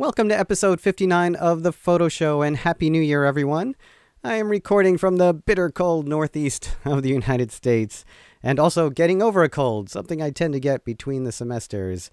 Welcome to episode 59 of The Photo Show and Happy New Year, everyone. I am recording from the bitter cold northeast of the United States and also getting over a cold, something I tend to get between the semesters.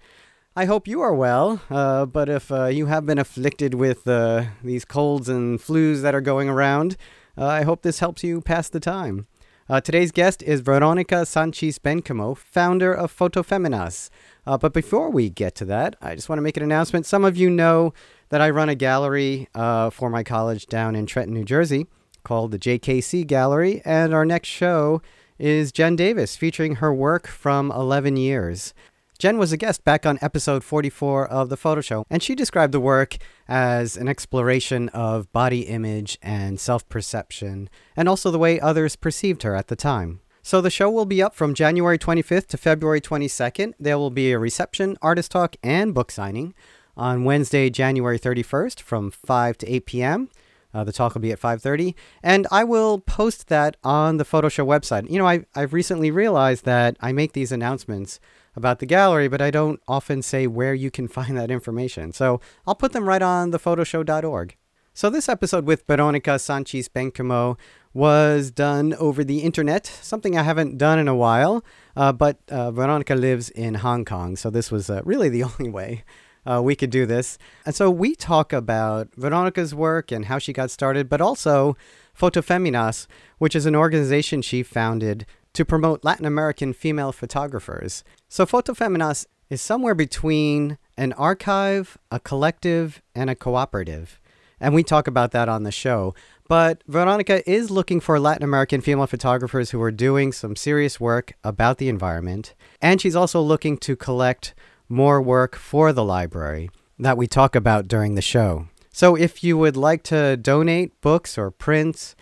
I hope you are well, uh, but if uh, you have been afflicted with uh, these colds and flus that are going around, uh, I hope this helps you pass the time. Uh, today's guest is Veronica Sanchis Bencomo, founder of Fotofeminas. Uh, but before we get to that, I just want to make an announcement. Some of you know that I run a gallery uh, for my college down in Trenton, New Jersey, called the JKC Gallery, and our next show is Jen Davis, featuring her work from 11 years. Jen was a guest back on episode 44 of The Photo Show, and she described the work as an exploration of body image and self perception, and also the way others perceived her at the time. So the show will be up from January 25th to February 22nd. There will be a reception, artist talk, and book signing on Wednesday, January 31st from 5 to 8 p.m. Uh, the talk will be at 5:30, and I will post that on the Photo Show website. You know, I, I've recently realized that I make these announcements about the gallery, but I don't often say where you can find that information. So I'll put them right on thephotoshow.org. So this episode with Veronica Sanchis Bencomo was done over the internet, something I haven't done in a while. Uh, but uh, Veronica lives in Hong Kong, so this was uh, really the only way uh, we could do this. And so we talk about Veronica's work and how she got started, but also Fotofeminas, which is an organization she founded to promote Latin American female photographers. So Fotofeminas is somewhere between an archive, a collective, and a cooperative. And we talk about that on the show. But Veronica is looking for Latin American female photographers who are doing some serious work about the environment. And she's also looking to collect more work for the library that we talk about during the show. So if you would like to donate books or prints,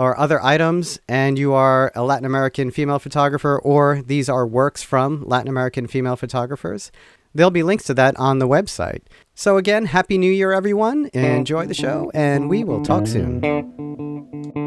or other items, and you are a Latin American female photographer, or these are works from Latin American female photographers, there'll be links to that on the website. So, again, Happy New Year, everyone. Enjoy the show, and we will talk soon.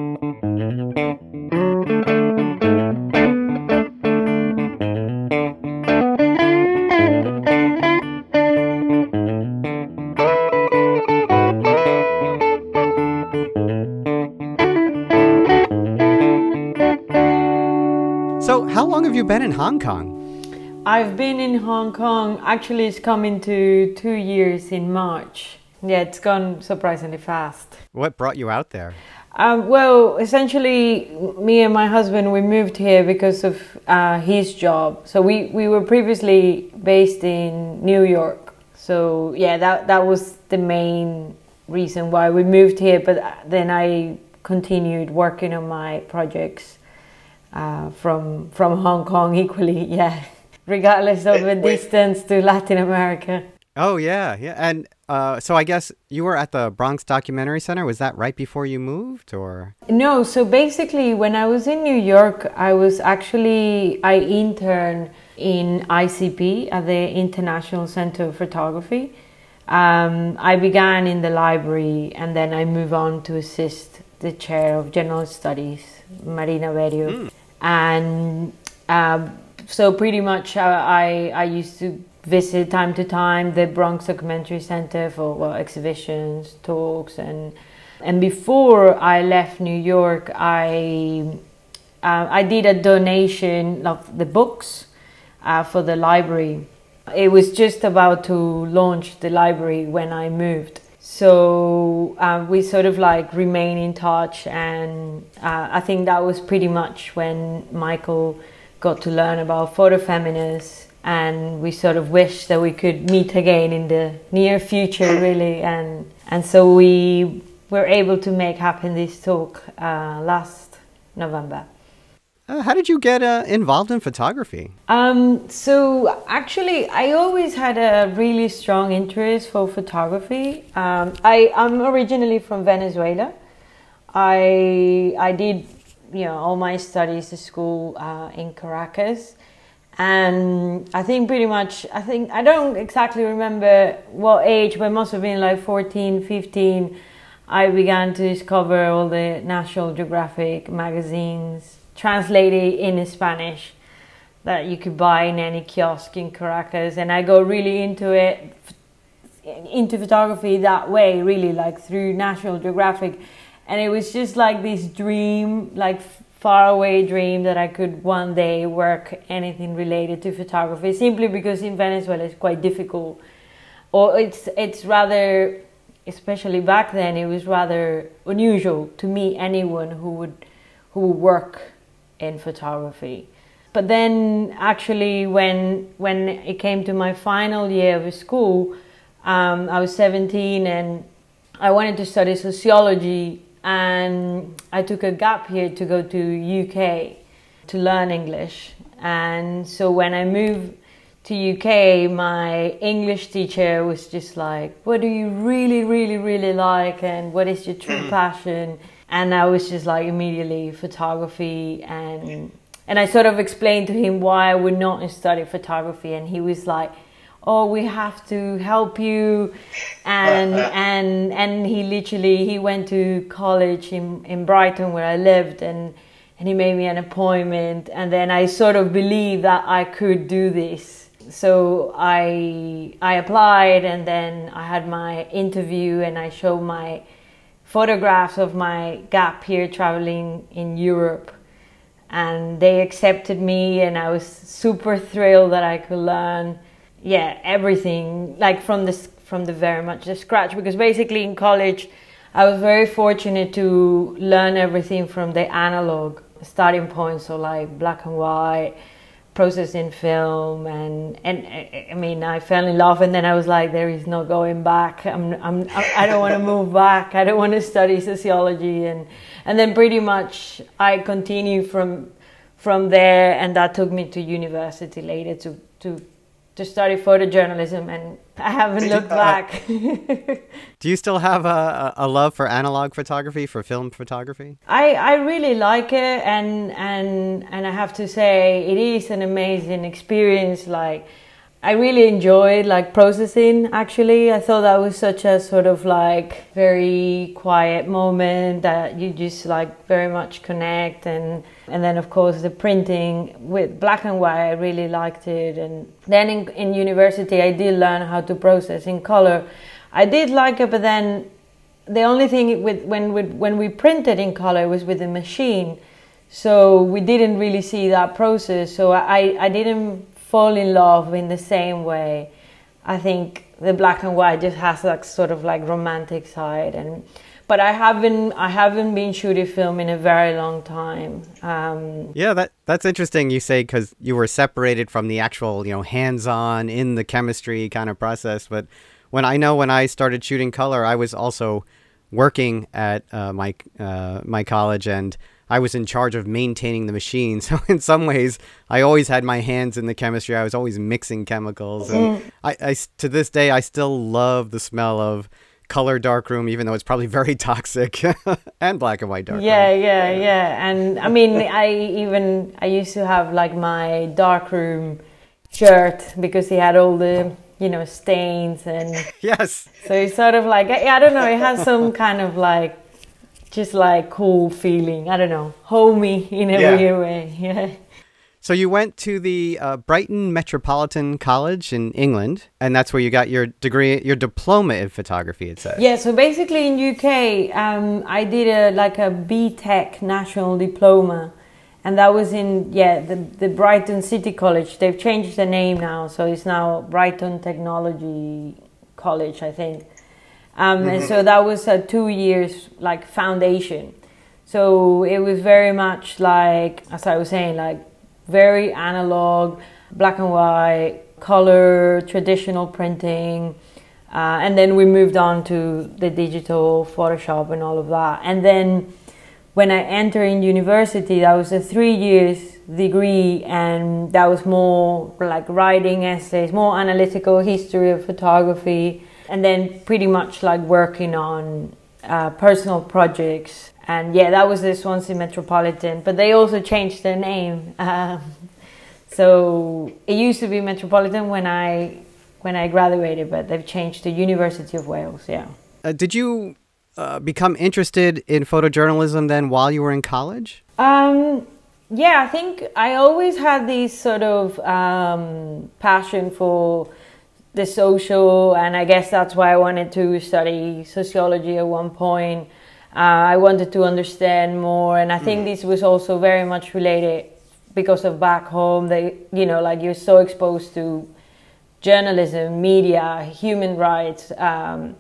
You been in Hong Kong? I've been in Hong Kong. Actually, it's coming to two years in March. Yeah, it's gone surprisingly fast. What brought you out there? Um, well, essentially, me and my husband we moved here because of uh, his job. So we, we were previously based in New York. So yeah, that that was the main reason why we moved here. But then I continued working on my projects uh, from from Hong Kong equally. Yeah regardless of the distance to Latin America. Oh yeah, yeah, and uh, so I guess you were at the Bronx Documentary Center. Was that right before you moved, or no? So basically, when I was in New York, I was actually I interned in ICP at the International Center of Photography. Um, I began in the library, and then I moved on to assist the chair of General Studies, Marina Berio, mm. And. Um, so pretty much uh, I, I used to visit time to time the Bronx Documentary Center for well, exhibitions, talks, and and before I left New York, I uh, I did a donation of the books uh, for the library. It was just about to launch the library when I moved. So uh, we sort of like remain in touch, and uh, I think that was pretty much when Michael got to learn about Fotofeminas and we sort of wish that we could meet again in the near future really and and so we were able to make happen this talk uh, last November. Uh, how did you get uh, involved in photography? Um, so actually, I always had a really strong interest for photography. Um, I, I'm originally from Venezuela. I I did you know all my studies at school uh, in Caracas, and I think pretty much I think I don't exactly remember what age, but it must have been like 14, 15. I began to discover all the National Geographic magazines translated in Spanish that you could buy in any kiosk in Caracas, and I got really into it into photography that way, really, like through National Geographic. And it was just like this dream, like faraway dream that I could one day work anything related to photography, simply because in Venezuela it's quite difficult. Or it's, it's rather, especially back then, it was rather unusual to meet anyone who would, who would work in photography. But then actually when when it came to my final year of school um, i was 17 and i wanted to study sociology and i took a gap year to go to uk to learn english. And so when i moved to uk my english teacher was just like what do you really really really like and what is your true passion and i was just like immediately photography and and I sort of explained to him why I would not study photography, and he was like, "Oh, we have to help you," and and and he literally he went to college in in Brighton where I lived, and and he made me an appointment, and then I sort of believed that I could do this. So I I applied, and then I had my interview, and I showed my photographs of my gap here traveling in Europe and they accepted me and i was super thrilled that i could learn yeah everything like from the from the very much the scratch because basically in college i was very fortunate to learn everything from the analog starting point so like black and white processing film and and I mean I fell in love and then I was like there is no going back. I'm I'm I don't want to move back. I don't want to study sociology. And and then pretty much I continued from from there and that took me to university later to to to study photojournalism and I haven't looked back. Do you still have a, a love for analog photography, for film photography? I, I really like it and and and I have to say it is an amazing experience like I really enjoyed like processing actually. I thought that was such a sort of like very quiet moment that you just like very much connect and and then of course the printing with black and white I really liked it and then in, in university I did learn how to process in color. I did like it but then the only thing with when we, when we printed in color was with the machine so we didn't really see that process so I, I didn't fall in love in the same way. I think the black and white just has that sort of like romantic side and but I haven't I haven't been shooting film in a very long time. Um, yeah, that that's interesting. You say because you were separated from the actual you know hands-on in the chemistry kind of process. But when I know when I started shooting color, I was also working at uh, my uh, my college and I was in charge of maintaining the machine. So in some ways, I always had my hands in the chemistry. I was always mixing chemicals, and mm. I, I to this day I still love the smell of color darkroom, even though it's probably very toxic, and black and white darkroom. Yeah, yeah, yeah. And I mean, I even I used to have like my darkroom shirt because he had all the you know stains and yes. So it's sort of like I don't know. It has some kind of like just like cool feeling. I don't know, homey in a yeah. weird way. Yeah. So you went to the uh, Brighton Metropolitan College in England, and that's where you got your degree, your diploma in photography. It says. Yeah. So basically, in UK, um, I did a like a BTEC national diploma, and that was in yeah the the Brighton City College. They've changed the name now, so it's now Brighton Technology College, I think. Um, mm-hmm. And so that was a two years like foundation. So it was very much like, as I was saying, like very analog, black and white, color, traditional printing. Uh, and then we moved on to the digital Photoshop and all of that. And then when I entered in university, that was a three years degree, and that was more like writing essays, more analytical history of photography and then pretty much like working on uh, personal projects. And yeah, that was the Swansea Metropolitan, but they also changed their name. Um, so it used to be Metropolitan when I when I graduated, but they've changed to University of Wales. Yeah. Uh, did you uh, become interested in photojournalism then while you were in college? Um, yeah, I think I always had this sort of um, passion for the social, and I guess that's why I wanted to study sociology at one point. Uh, I wanted to understand more, and I think mm. this was also very much related because of back home. They, you know, like you're so exposed to journalism, media, human rights. Um,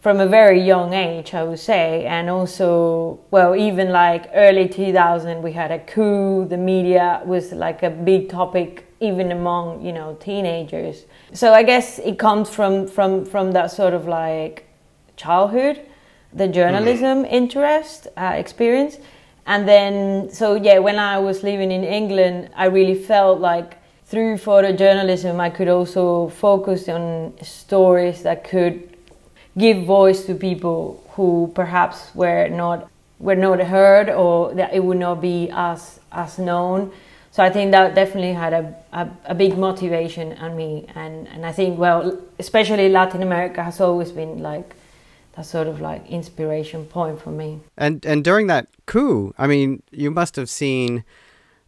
from a very young age, I would say, and also, well, even like early 2000, we had a coup. The media was like a big topic, even among you know teenagers. So I guess it comes from from from that sort of like childhood, the journalism mm-hmm. interest uh, experience, and then so yeah, when I was living in England, I really felt like through photojournalism, I could also focus on stories that could give voice to people who perhaps were not were not heard or that it would not be as as known. So I think that definitely had a, a, a, big motivation on me, and, and I think well, especially Latin America has always been like that sort of like inspiration point for me. And and during that coup, I mean, you must have seen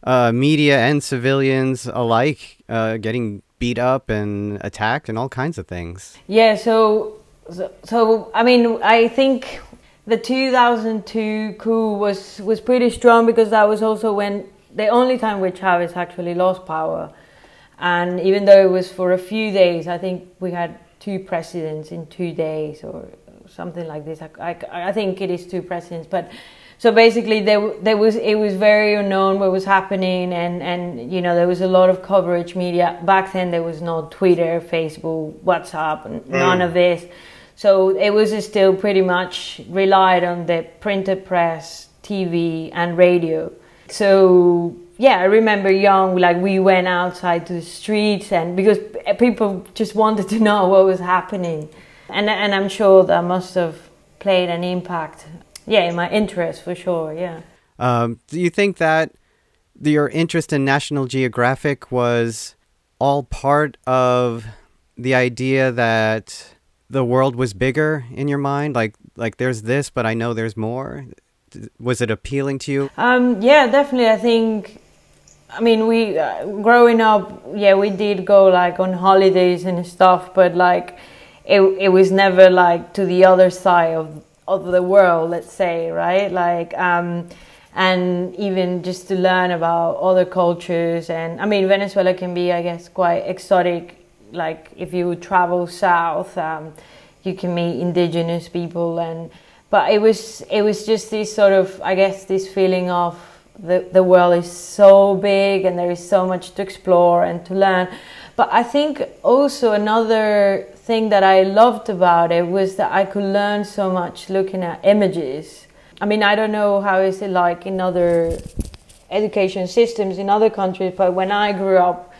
uh, media and civilians alike uh, getting beat up and attacked and all kinds of things. Yeah, so so, so I mean, I think the 2002 coup was was pretty strong because that was also when the only time where Chavez actually lost power, and even though it was for a few days, I think we had two presidents in two days or something like this. I, I, I think it is two presidents, but so basically there there was it was very unknown what was happening and and you know there was a lot of coverage media back then there was no twitter facebook whatsapp none mm. of this so it was still pretty much relied on the printed press, TV, and radio. So yeah, I remember young, like we went outside to the streets, and because people just wanted to know what was happening, and and I'm sure that must have played an impact. Yeah, in my interest for sure. Yeah. Um, do you think that your interest in National Geographic was all part of the idea that the world was bigger in your mind? Like like there's this, but I know there's more. Was it appealing to you? Um, yeah, definitely. I think. I mean, we uh, growing up, yeah, we did go like on holidays and stuff, but like it it was never like to the other side of of the world, let's say, right? Like. Um, and even just to learn about other cultures and i mean venezuela can be i guess quite exotic like if you travel south, um, you can meet indigenous people and but it was it was just this sort of I guess this feeling of the the world is so big and there is so much to explore and to learn. But I think also another thing that I loved about it was that I could learn so much looking at images. I mean, I don't know how is it like in other education systems in other countries, but when I grew up,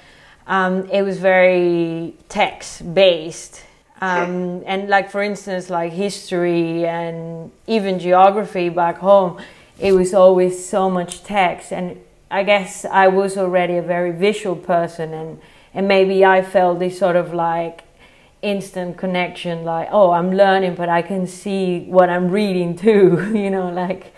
um, it was very text based. Um, and like for instance, like history and even geography back home, it was always so much text. And I guess I was already a very visual person, and and maybe I felt this sort of like instant connection, like oh, I'm learning, but I can see what I'm reading too. you know, like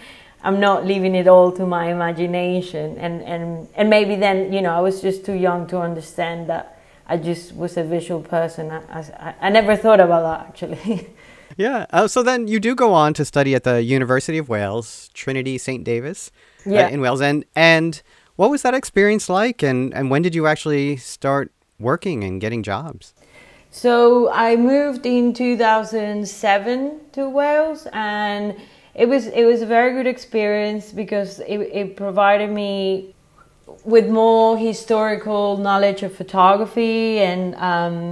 I'm not leaving it all to my imagination. And, and, and maybe then, you know, I was just too young to understand that I just was a visual person. I, I, I never thought about that actually. yeah. Uh, so then you do go on to study at the University of Wales, Trinity St. Davis uh, yeah. Uh, in Wales. And, and what was that experience like? And, and when did you actually start working and getting jobs? So I moved in 2007 to Wales and it was it was a very good experience because it, it provided me with more historical knowledge of photography and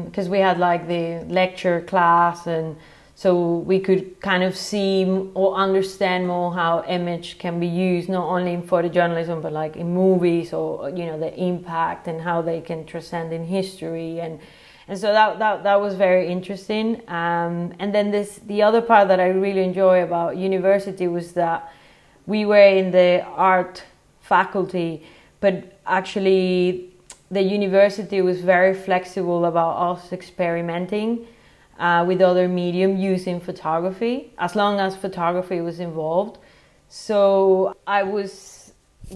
because um, we had like the lecture class and so we could kind of see or understand more how image can be used not only in photojournalism but like in movies or you know the impact and how they can transcend in history and and so that that, that was very interesting. Um, and then this the other part that i really enjoy about university was that we were in the art faculty but actually the university was very flexible about us experimenting uh, with other medium using photography as long as photography was involved. So i was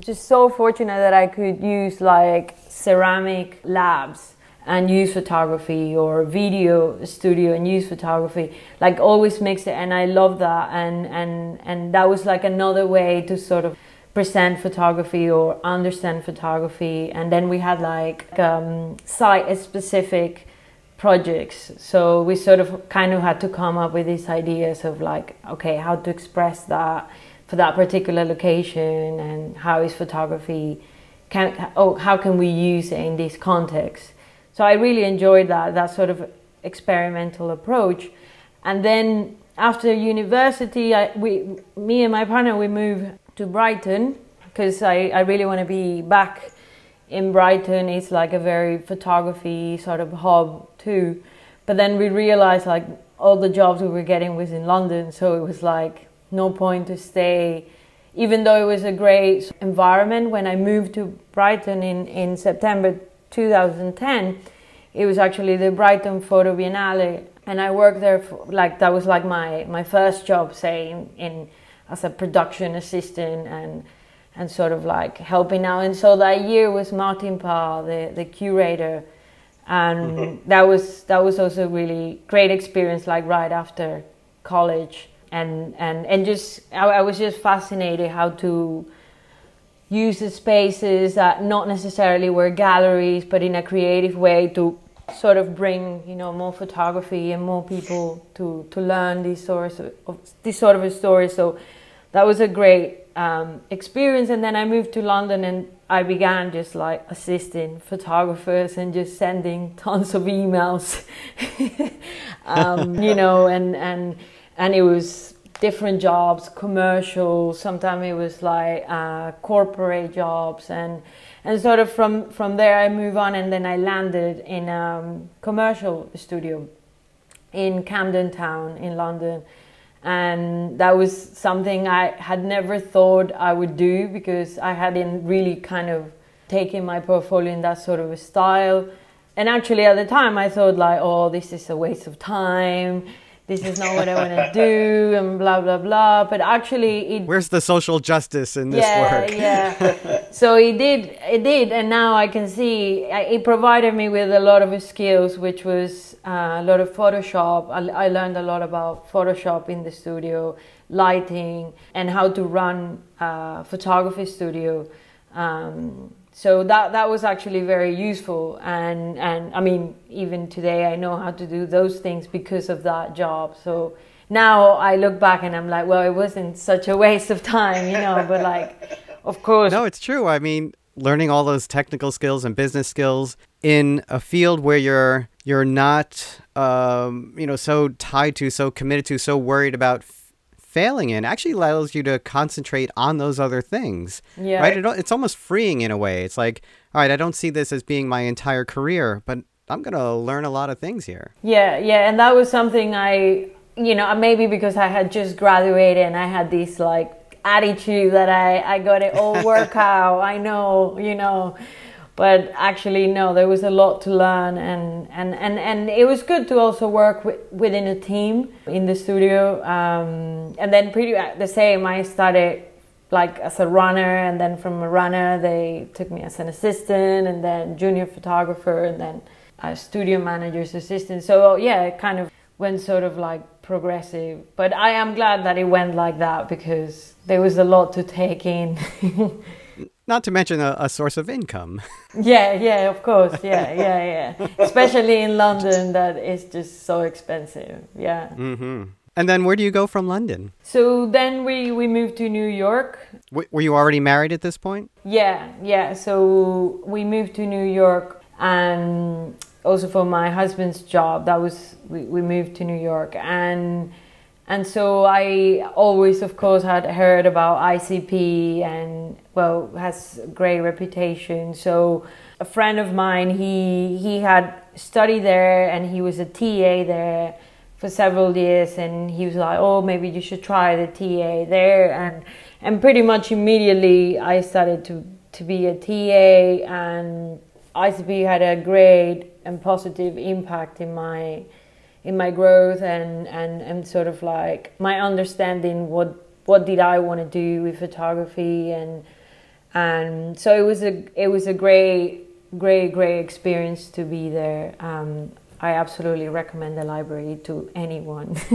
just so fortunate that i could use like ceramic labs and use photography or video studio and use photography like always mix it and i love that and and and that was like another way to sort of present photography or understand photography. And then we had like um, site specific projects. So we sort of kind of had to come up with these ideas of like okay how to express that for that particular location and how is photography can oh, how can we use it in this context? So I really enjoyed that, that sort of experimental approach. And then after university, I, we, me and my partner, we moved to Brighton because I, I really want to be back in Brighton. It's like a very photography sort of hub too. But then we realized like all the jobs we were getting was in London, so it was like no point to stay. Even though it was a great environment, when I moved to Brighton in, in September 2010, it was actually the Brighton Photo Biennale, and I worked there. For, like that was like my my first job, say in, in as a production assistant and and sort of like helping out. And so that year was Martin Parr, the the curator, and mm-hmm. that was that was also really great experience. Like right after college, and and and just I, I was just fascinated how to use the spaces that not necessarily were galleries, but in a creative way to sort of bring you know more photography and more people to to learn these sorts of, this sort of a story. So that was a great um, experience. And then I moved to London and I began just like assisting photographers and just sending tons of emails, um, you know, and and and it was different jobs, commercial. Sometimes it was like uh, corporate jobs, and and sort of from from there I move on, and then I landed in a um, commercial studio in Camden Town in London, and that was something I had never thought I would do because I hadn't really kind of taken my portfolio in that sort of a style. And actually, at the time, I thought like, "Oh, this is a waste of time." This is not what I want to do, and blah blah blah. But actually, it where's the social justice in this yeah, work? yeah. so it did, it did, and now I can see it provided me with a lot of skills, which was uh, a lot of Photoshop. I, I, learned a lot about Photoshop in the studio, lighting, and how to run a photography studio. Um, so that that was actually very useful and and i mean even today i know how to do those things because of that job. So now i look back and i'm like well it wasn't such a waste of time you know but like of course. No it's true. I mean learning all those technical skills and business skills in a field where you're you're not um, you know so tied to so committed to so worried about failing in actually allows you to concentrate on those other things. Yeah. Right? It, it's almost freeing in a way. It's like, all right, I don't see this as being my entire career, but I'm going to learn a lot of things here. Yeah, yeah. And that was something I, you know, maybe because I had just graduated and I had this like attitude that I, I got it all work out. I know, you know but actually no there was a lot to learn and and and, and it was good to also work with, within a team in the studio um, and then pretty uh, the same i started like as a runner and then from a runner they took me as an assistant and then junior photographer and then a studio manager's assistant. So yeah it kind of went sort of like progressive. But i am glad that it went like that because there was a lot to take in Not to mention a, a source of income. yeah, yeah, of course. Yeah, yeah, yeah. Especially in London, that is just so expensive. Yeah. Mm-hmm. And then where do you go from London? So then we, we moved to New York. W- were you already married at this point? Yeah, yeah. So we moved to New York and also for my husband's job, that was, we, we moved to New York. And and so I always, of course, had heard about ICP and well has a great reputation. So a friend of mine, he he had studied there and he was a TA there for several years, and he was like, "Oh, maybe you should try the TA there." And and pretty much immediately I started to to be a TA, and ICP had a great and positive impact in my in my growth and, and, and sort of like my understanding what what did I want to do with photography and and so it was a it was a great great, great experience to be there. Um, I absolutely recommend the library to anyone.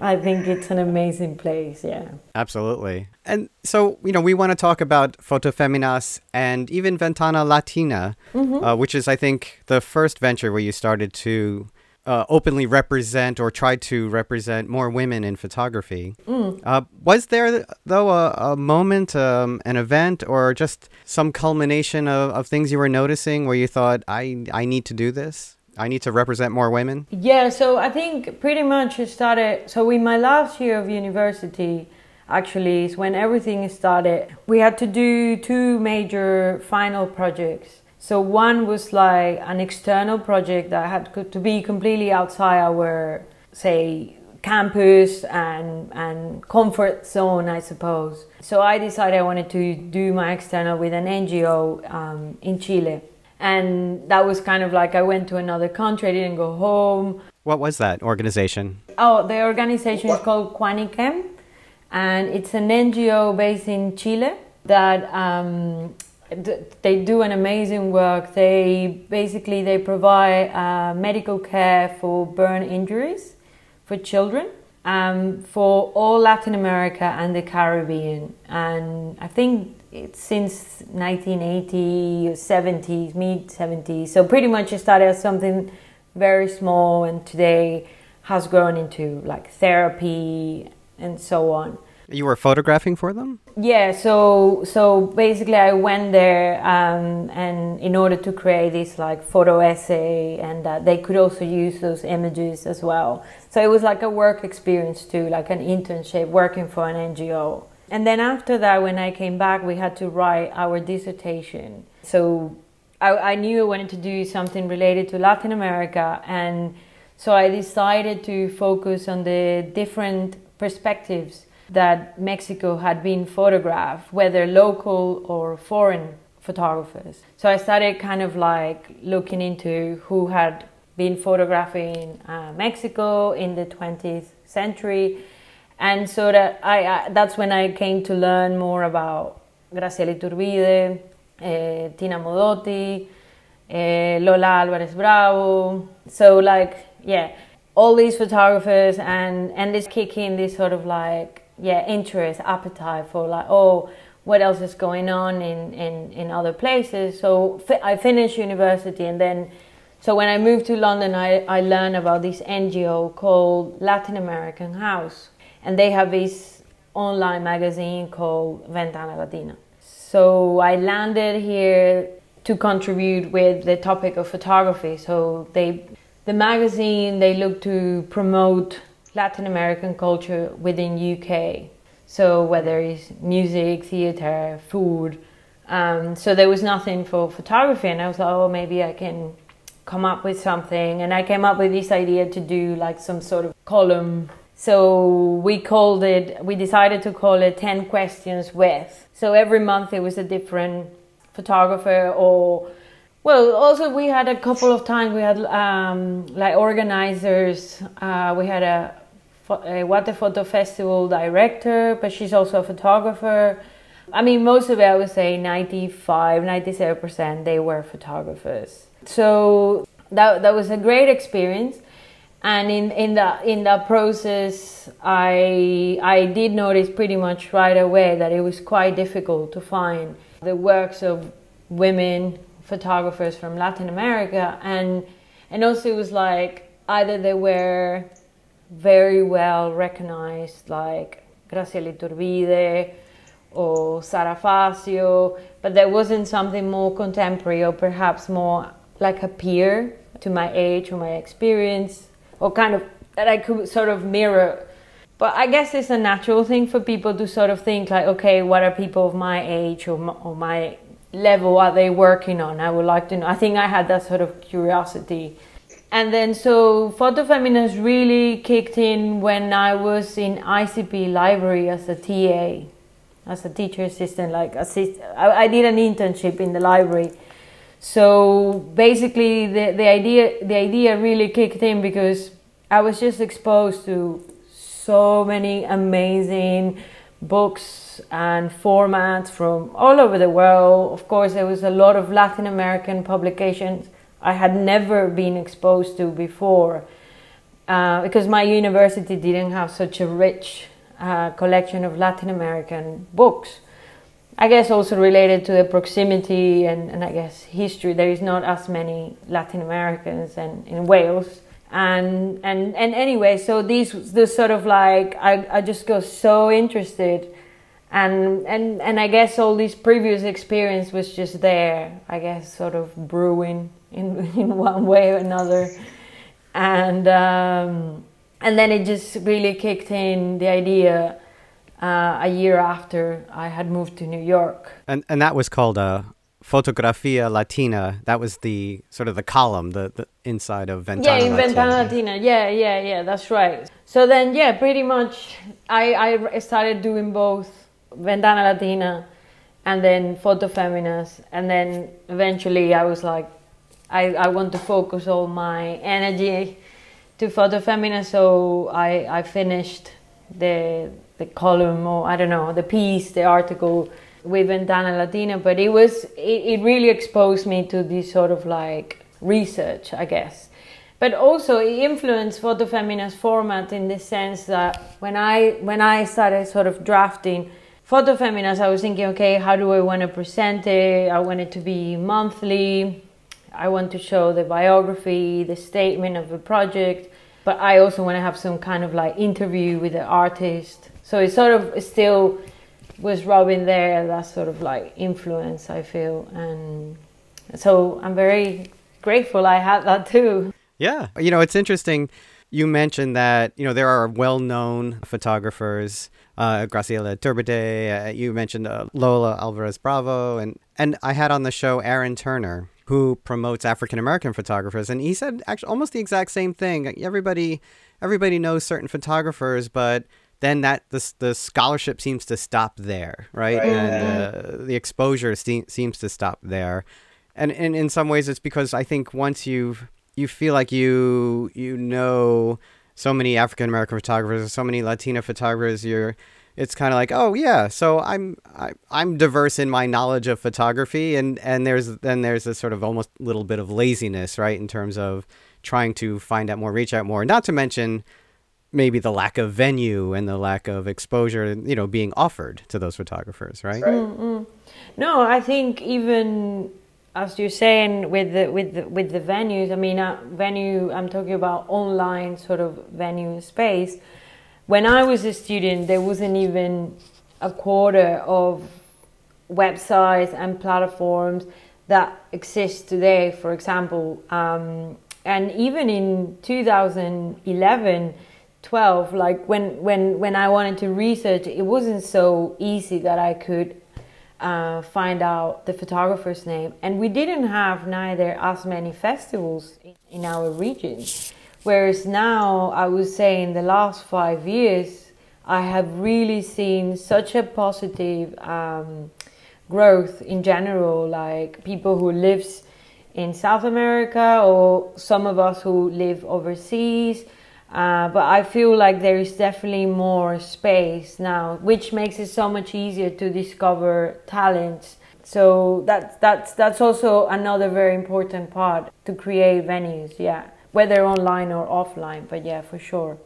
I think it's an amazing place, yeah. Absolutely. And so, you know, we want to talk about Fotofeminas and even Ventana Latina, mm-hmm. uh, which is, I think, the first venture where you started to uh, openly represent or try to represent more women in photography. Mm. Uh, was there, though, a, a moment, um, an event, or just some culmination of, of things you were noticing where you thought, I, I need to do this? I need to represent more women? Yeah, so I think pretty much it started. So, in my last year of university, actually, is when everything started. We had to do two major final projects. So, one was like an external project that had to be completely outside our, say, campus and, and comfort zone, I suppose. So, I decided I wanted to do my external with an NGO um, in Chile and that was kind of like I went to another country. I didn't go home. What was that organization? Oh, the organization is called Coaniquem, and it's an NGO based in Chile that um, they do an amazing work. They basically they provide uh, medical care for burn injuries for children um, for all Latin America and the Caribbean, and I think it's since 1980 or 70s, mid 70s. So pretty much it started as something very small, and today has grown into like therapy and so on. You were photographing for them? Yeah, so so basically I went there um, and in order to create this like photo essay and uh, they could also use those images as well. So it was like a work experience too, like an internship working for an NGO. And then after that, when I came back, we had to write our dissertation. So I, I knew I wanted to do something related to Latin America, and so I decided to focus on the different perspectives that Mexico had been photographed, whether local or foreign photographers. So I started kind of like looking into who had been photographing uh, Mexico in the 20th century and so that I, I, that's when I came to learn more about Graciela Iturbide, uh, Tina Modotti, uh, Lola Alvarez Bravo. So like yeah, all these photographers and and this kicking this sort of like yeah interest, appetite for like oh what else is going on in in in other places. So fi- I finished university and then. So when I moved to London, I, I learned about this NGO called Latin American House, and they have this online magazine called Ventana Latina. So I landed here to contribute with the topic of photography. So they, the magazine, they look to promote Latin American culture within UK. So whether it's music, theater, food. Um, so there was nothing for photography, and I was like, oh, maybe I can come up with something. And I came up with this idea to do like some sort of column so we called it, we decided to call it 10 questions with. So every month it was a different photographer or, well, also we had a couple of times we had um, like organizers. Uh, we had a, a GuatePhoto Festival director, but she's also a photographer. I mean, most of it, I would say 95, 97%, they were photographers. So that, that was a great experience and in, in the in the process I I did notice pretty much right away that it was quite difficult to find the works of women photographers from Latin America and and also it was like either they were very well recognized like Graciela Iturbide or Sara Facio but there wasn't something more contemporary or perhaps more like a peer to my age or my experience or kind of that I could sort of mirror. But I guess it's a natural thing for people to sort of think like, okay, what are people of my age or my, or my level are they working on? I would like to know. I think I had that sort of curiosity. And then so Fotofeminas really kicked in when I was in ICP library as a TA, as a teacher assistant. Like assist, I, I did an internship in the library so basically, the, the idea the idea really kicked in because I was just exposed to so many amazing books and formats from all over the world. Of course, there was a lot of Latin American publications I had never been exposed to before uh, because my university didn't have such a rich uh, collection of Latin American books. I guess also related to the proximity and, and I guess history. There is not as many Latin Americans and in Wales. And and and anyway, so these this sort of like I, I just got so interested and and and I guess all this previous experience was just there, I guess sort of brewing in in one way or another. And um, and then it just really kicked in the idea uh, a year after I had moved to New York. And and that was called uh, Fotografia Latina. That was the sort of the column, the, the inside of Ventana Latina. Yeah, in Latina. Ventana Latina. Yeah, yeah, yeah. That's right. So then, yeah, pretty much, I I started doing both Ventana Latina, and then Foto Feminas, and then eventually I was like, I I want to focus all my energy to Foto Femina, so I I finished the the column or I don't know the piece, the article with Ventana Latina, but it was it, it really exposed me to this sort of like research, I guess. But also it influenced Foto Femina's format in the sense that when I when I started sort of drafting Foto Feminas, I was thinking, okay, how do I want to present it? I want it to be monthly. I want to show the biography, the statement of the project, but I also want to have some kind of like interview with the artist. So it sort of still was rubbing there that sort of like influence I feel, and so I'm very grateful I had that too. Yeah, you know it's interesting. You mentioned that you know there are well-known photographers, uh, Graciela Iturbide. Uh, you mentioned uh, Lola Alvarez Bravo, and and I had on the show Aaron Turner, who promotes African American photographers, and he said actually almost the exact same thing. Everybody, everybody knows certain photographers, but then that the, the scholarship seems to stop there, right? Right. And uh, the exposure se- seems to stop there. And, and in some ways, it's because I think once you you feel like you you know so many African American photographers, or so many Latina photographers, you're it's kind of like oh yeah so i'm I, i'm diverse in my knowledge of photography and and there's then there's a sort of almost little bit of laziness right in terms of trying to find out more reach out more not to mention maybe the lack of venue and the lack of exposure you know being offered to those photographers right, Right. No, I think even as you're saying with the with the, with the venues. I mean, uh, venue. I'm talking about online sort of venue space. When I was a student, there wasn't even a quarter of websites and platforms that exist today. For example, um, and even in 2011. 12 like when when when i wanted to research it wasn't so easy that i could uh, find out the photographer's name and we didn't have neither as many festivals in, in our region whereas now i would say in the last five years i have really seen such a positive um, growth in general like people who lives in south america or some of us who live overseas uh, but I feel like there is definitely more space now, which makes it so much easier to discover talents. So that's that's that's also another very important part to create venues. Yeah, whether online or offline, but yeah, for sure.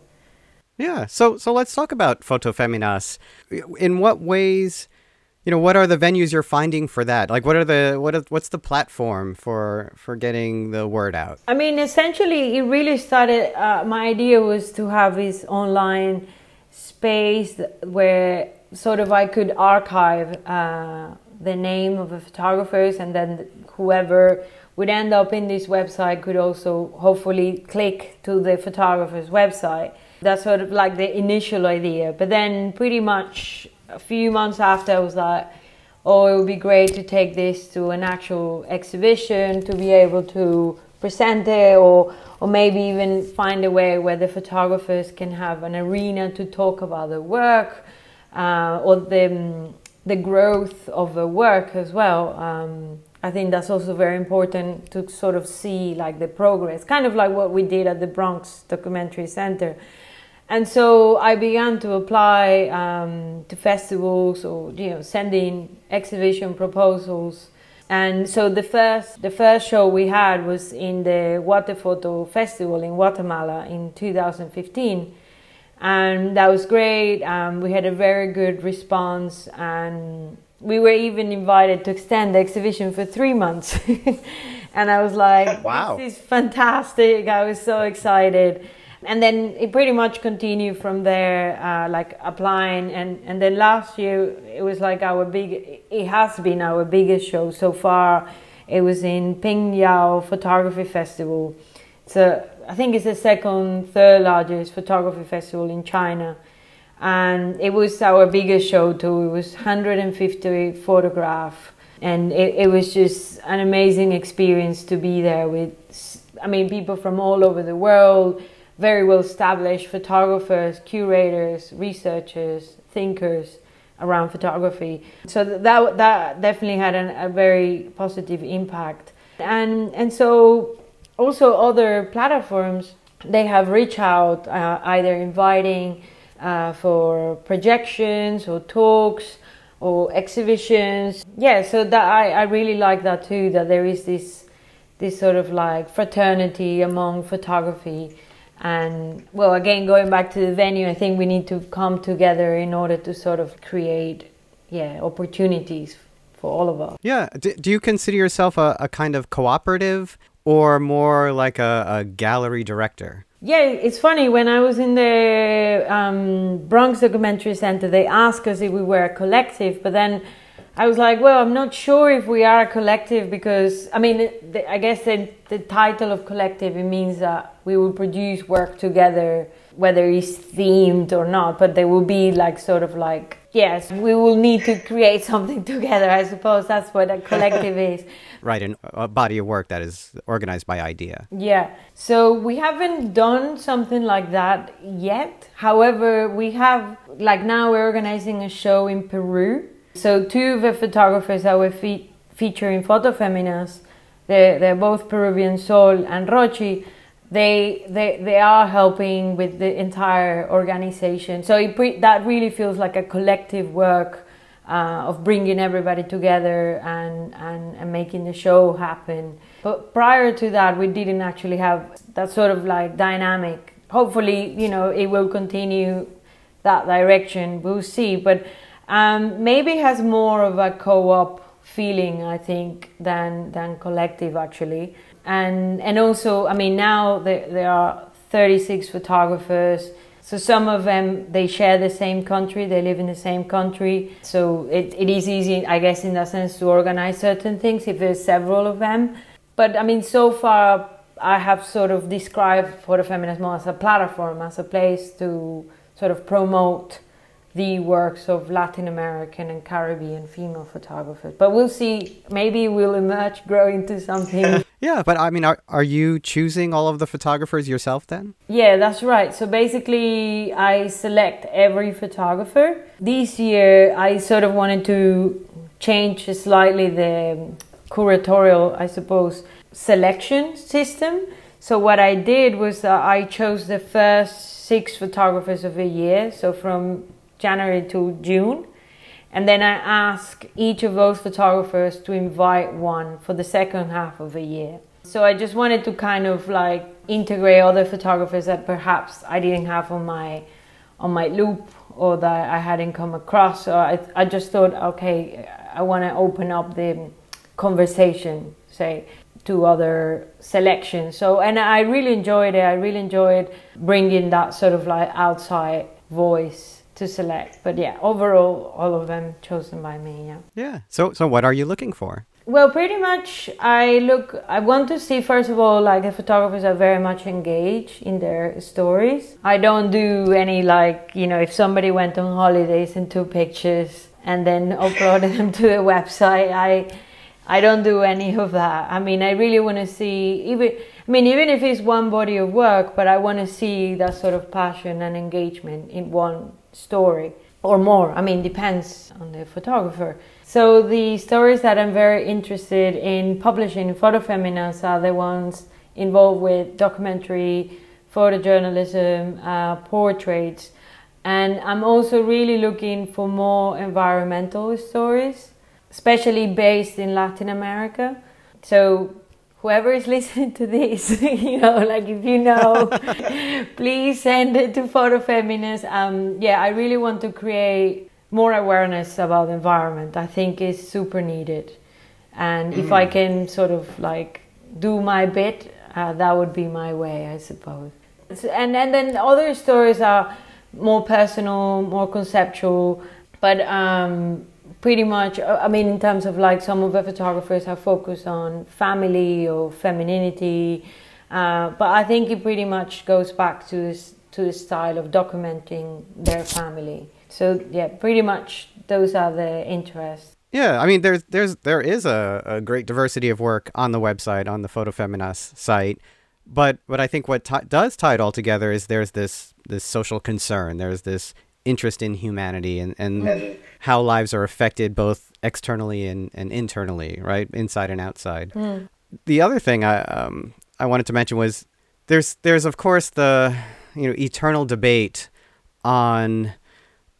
Yeah. So so let's talk about Foto Feminas. In what ways, you know, what are the venues you're finding for that? Like, what are the what are, what's the platform for for getting the word out? I mean, essentially, it really started. Uh, my idea was to have this online space where sort of I could archive uh, the name of the photographers, and then whoever would end up in this website could also hopefully click to the photographer's website. That's sort of like the initial idea. But then, pretty much a few months after, I was like, oh, it would be great to take this to an actual exhibition to be able to present it or or maybe even find a way where the photographers can have an arena to talk about the work uh, or the the growth of the work as well. Um, I think that's also very important to sort of see like the progress, kind of like what we did at the Bronx Documentary Center. And so I began to apply um, to festivals or you know sending exhibition proposals. And so the first the first show we had was in the GuatePhoto Festival in Guatemala in 2015, and that was great. Um, we had a very good response, and we were even invited to extend the exhibition for three months. and I was like, "Wow, this is fantastic!" I was so excited and then it pretty much continued from there, uh, like applying. And, and then last year, it was like our big, it has been our biggest show so far. It was in Pingyao Photography Festival. So I think it's the second, third largest photography festival in China. And it was our biggest show too. It was 150 photograph, And it, it was just an amazing experience to be there with, I mean, people from all over the world very well established photographers, curators, researchers, thinkers around photography. So that that definitely had an, a very positive impact. And and so also other platforms they have reached out uh, either inviting uh, for projections or talks or exhibitions. Yeah, so that I, I really like that too. That there is this this sort of like fraternity among photography and well, again, going back to the venue, I think we need to come together in order to sort of create, yeah, opportunities for all of us. Yeah. Do, do you consider yourself a, a kind of cooperative or more like a, a gallery director? Yeah, it's funny. When I was in the um, Bronx Documentary Center, they asked us if we were a collective, but then I was like, well, I'm not sure if we are a collective because, I mean, I guess the, the title of collective, it means that we will produce work together, whether it's themed or not, but there will be like sort of like, yes, we will need to create something together. I suppose that's what a collective is. Right, and a body of work that is organized by idea. Yeah. So we haven't done something like that yet. However, we have, like now we're organizing a show in Peru so two of the photographers that were fe- featuring Fotofeminas, they're, they're both Peruvian, Sol and Rochi, they, they, they are helping with the entire organization. So pre- that really feels like a collective work uh, of bringing everybody together and, and, and making the show happen. But prior to that, we didn't actually have that sort of like dynamic. Hopefully, you know, it will continue that direction. We'll see. But um, maybe has more of a co-op feeling, I think, than than collective actually. And and also, I mean, now there, there are 36 photographers. So some of them they share the same country, they live in the same country. So it, it is easy, I guess, in that sense, to organize certain things if there's several of them. But I mean, so far I have sort of described for the Fotofeminismo as a platform, as a place to sort of promote the works of Latin American and Caribbean female photographers. But we'll see. Maybe we'll emerge, grow into something. yeah, but I mean, are, are you choosing all of the photographers yourself then? Yeah, that's right. So basically, I select every photographer. This year, I sort of wanted to change slightly the curatorial, I suppose, selection system. So what I did was uh, I chose the first six photographers of a year. So from January to June. And then I ask each of those photographers to invite one for the second half of the year. So I just wanted to kind of like integrate other photographers that perhaps I didn't have on my on my loop or that I hadn't come across. So I, I just thought, okay, I want to open up the conversation, say, to other selections. So, and I really enjoyed it. I really enjoyed bringing that sort of like outside voice to select. But yeah, overall, all of them chosen by me. Yeah. Yeah. So, so what are you looking for? Well, pretty much, I look. I want to see first of all, like the photographers are very much engaged in their stories. I don't do any like you know, if somebody went on holidays and took pictures and then uploaded them to the website, I. I don't do any of that. I mean, I really want to see even. I mean, even if it's one body of work, but I want to see that sort of passion and engagement in one story or more. I mean, depends on the photographer. So the stories that I'm very interested in publishing in Fotofeminas are the ones involved with documentary photojournalism, uh, portraits, and I'm also really looking for more environmental stories, especially based in Latin America. So whoever is listening to this, you know, like if you know, please send it to Fotofeminas. Um, yeah, I really want to create more awareness about the environment. I think is super needed, and mm. if I mm. can sort of like do my bit, uh, that would be my way, I suppose. And and then other stories are more personal, more conceptual, but um, pretty much uh, i mean in terms of like some of the photographers have focused on family or femininity uh, but i think it pretty much goes back to this to the style of documenting their family. So yeah pretty much those are the interests. Yeah i mean there's there's there is a, a great diversity of work on the website on the Fotofeminas site but but i think what t- does tie it all together is there's this this social concern. There's this interest in humanity and, and how lives are affected both externally and, and internally, right? Inside and outside. Mm. The other thing I um, I wanted to mention was there's there's of course the you know eternal debate on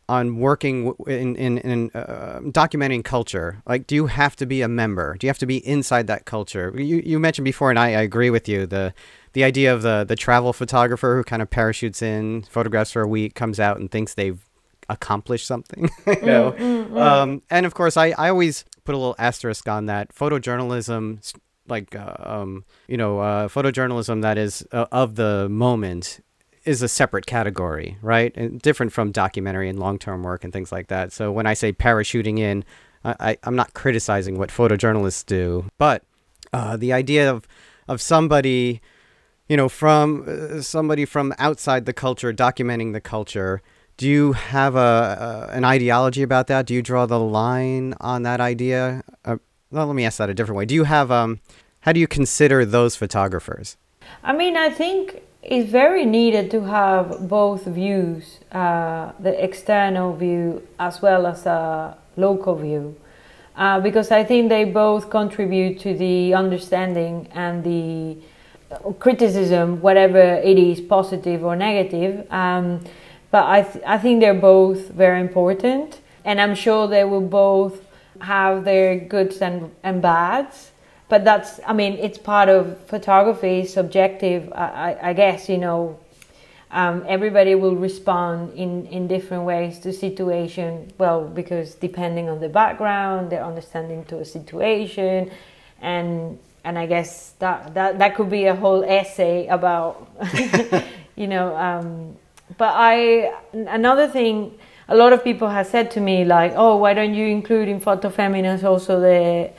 on working in in, in uh, documenting culture. Like, do you have to be a member? Do you have to be inside that culture? You you mentioned before, and I, I agree with you. The the idea of the the travel photographer who kind of parachutes in, photographs for a week, comes out and thinks they've accomplished something. you mm, know? Mm, mm, um, and of course, I, I always put a little asterisk on that. Photojournalism, like uh, um, you know, uh, photojournalism that is uh, of the moment is a separate category, right? And different from documentary and long term work and things like that. So when I say parachuting in, I, I, am not criticizing what photojournalists do, but uh, the idea of of somebody you know, from uh, somebody from outside the culture documenting the culture. Do you have a, a, an ideology about that? Do you draw the line on that idea? Uh, well, let me ask that a different way. Do you have um, how do you consider those photographers? I mean, I think it's very needed to have both views, uh, the external view as well as a local view, uh, because I think they both contribute to the understanding and the criticism, whatever it is, positive or negative. Um, but I, th- I think they're both very important, and I'm sure they will both have their goods and, and bads. But that's, I mean, it's part of photography, subjective. I, I, I guess, you know, um, everybody will respond in, in different ways to situation. Well, because depending on the background, their understanding to a situation, and and I guess that that that could be a whole essay about you know. Um, but I another thing a lot of people have said to me like, oh, why don't you include in Fotofeminas also the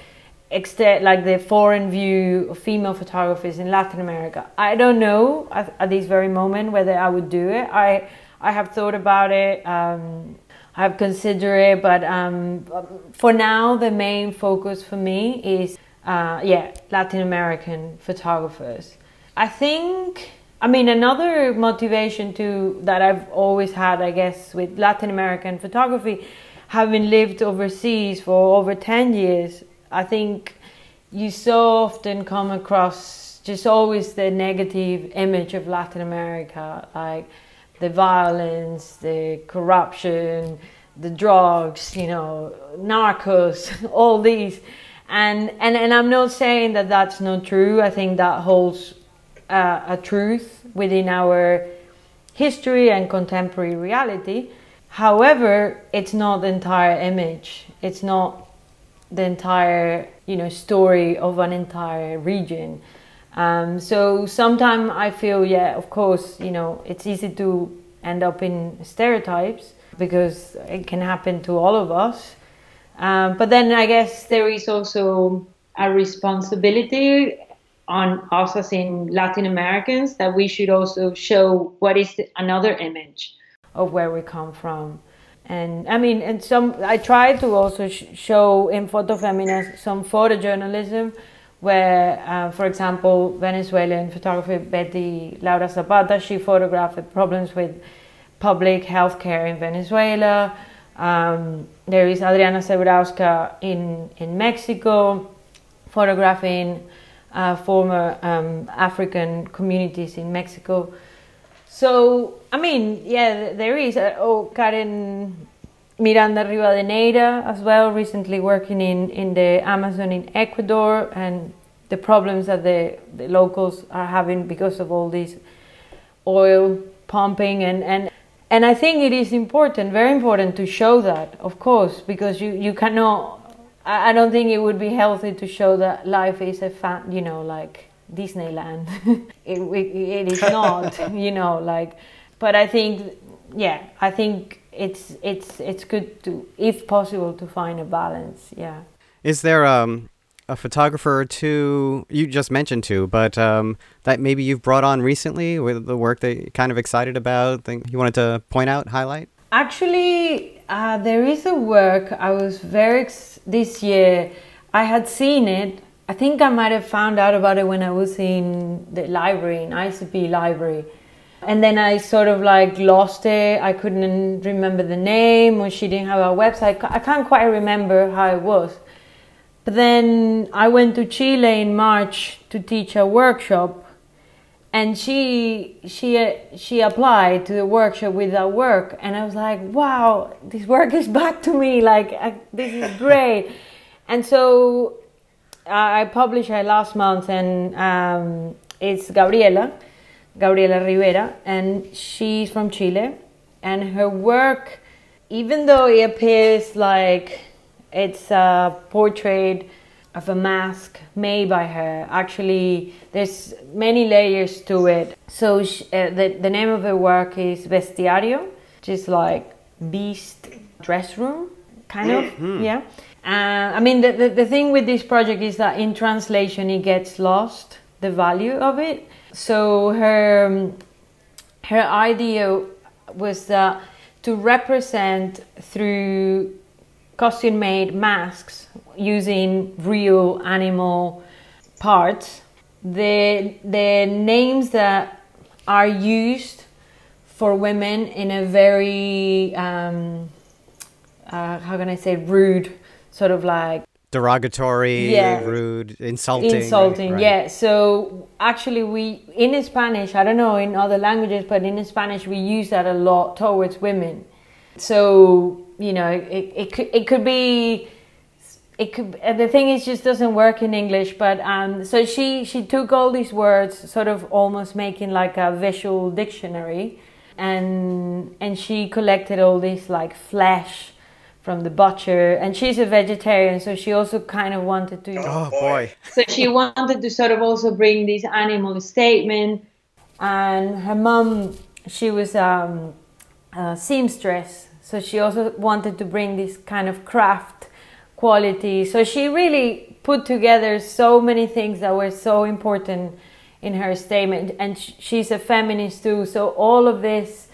extent like the foreign view of female photographers in Latin America? I don't know at, at this very moment whether I would do it. I I have thought about it. Um, I have considered it, but um, for now, the main focus for me is uh, yeah, Latin American photographers. I think, I mean, another motivation to that I've always had, I guess, with Latin American photography, having lived overseas for over 10 years, I think you so often come across just always the negative image of Latin America, like the violence, the corruption, the drugs, you know, narcos, all these and and and I'm not saying that that's not true. I think that holds uh, a truth within our history and contemporary reality. However, it's not the entire image. It's not the entire you know story of an entire region. Um, so sometimes I feel, yeah, of course, you know, it's easy to end up in stereotypes because it can happen to all of us. Um, but then I guess there is also a responsibility on us as in Latin Americans that we should also show what is the, another image of where we come from. And I mean, and some I try to also sh- show in Fotofeminas some photojournalism where, uh, for example, Venezuelan photographer Betty Laura Zapata, she photographed problems with public health care in Venezuela. Um, there is Adriana Zehbrauskas in, in Mexico, photographing uh, former um, African communities in Mexico. So, I mean, yeah, there is. Uh, oh, Karen Miranda Rivadeneira as well, recently working in, in the Amazon in Ecuador and the problems that the, the locals are having because of all this oil pumping and, and and I think it is important, very important to show that, of course, because you, you cannot I, I don't think it would be healthy to show that life is a fan, you know, like Disneyland. it, it, it is not, you know, like but I think yeah, I think it's it's it's good to if possible to find a balance, yeah. Is there um a photographer or two you just mentioned two, but um, that maybe you've brought on recently with the work that you're kind of excited about? Think you wanted to point out, highlight? Actually, uh, there is a work I was very ex- this year. I had seen it. I think I might have found out about it when I was in the library, in ICP library. And then I sort of like lost it. I couldn't remember the name, or she didn't have a website. I can't quite remember how it was but then I went to Chile in March to teach a workshop, and she she she applied to the workshop with that work, and I was like, wow, this work is back to me. Like I, this is great, and so I published it last month, and um, it's Gabriela, Gabriela Rivera, and she's from Chile, and her work, even though it appears like it's a portrait of a mask made by her. Actually, there's many layers to it. So she, uh, the, the name of her work is Bestiario, just like beast dress room, kind of, mm-hmm. yeah. Uh, I mean, the, the, the thing with this project is that in translation it gets lost, the value of it. So her, her idea was uh, to represent through costume made masks using real animal parts. The, the names that are used for women in a very, um, uh, how can I say, rude, sort of like derogatory, yeah. rude, insulting. Insulting, right, yeah. So actually, we in Spanish, I don't know in other languages, but in Spanish we use that a lot towards women. So you know, it, it could it could be it could the thing is just doesn't work in english but um so she she took all these words sort of almost making like a visual dictionary and and she collected all this like flesh from the butcher and she's a vegetarian so she also kind of wanted to oh boy. So she wanted to sort of also bring this animal statement and her mom she was um, a seamstress so she also wanted to bring this kind of craft quality. So she really put together so many things that were so important in her statement. And she's a feminist too. So all of this,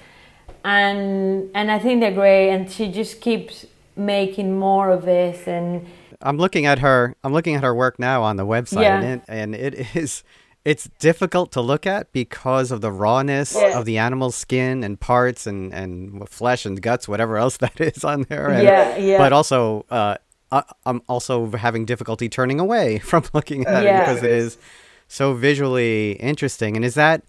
and and I think they're great. And she just keeps making more of this and. I'm looking at her. I'm looking at her work now on the website, yeah. and, it, and it is it's difficult to look at because of the rawness yeah. of the animal's skin and parts and, and flesh and guts, whatever else that is on there. And, yeah, yeah. But also, uh, I, am also having difficulty turning away from looking at yeah. it because it is so visually interesting. And is that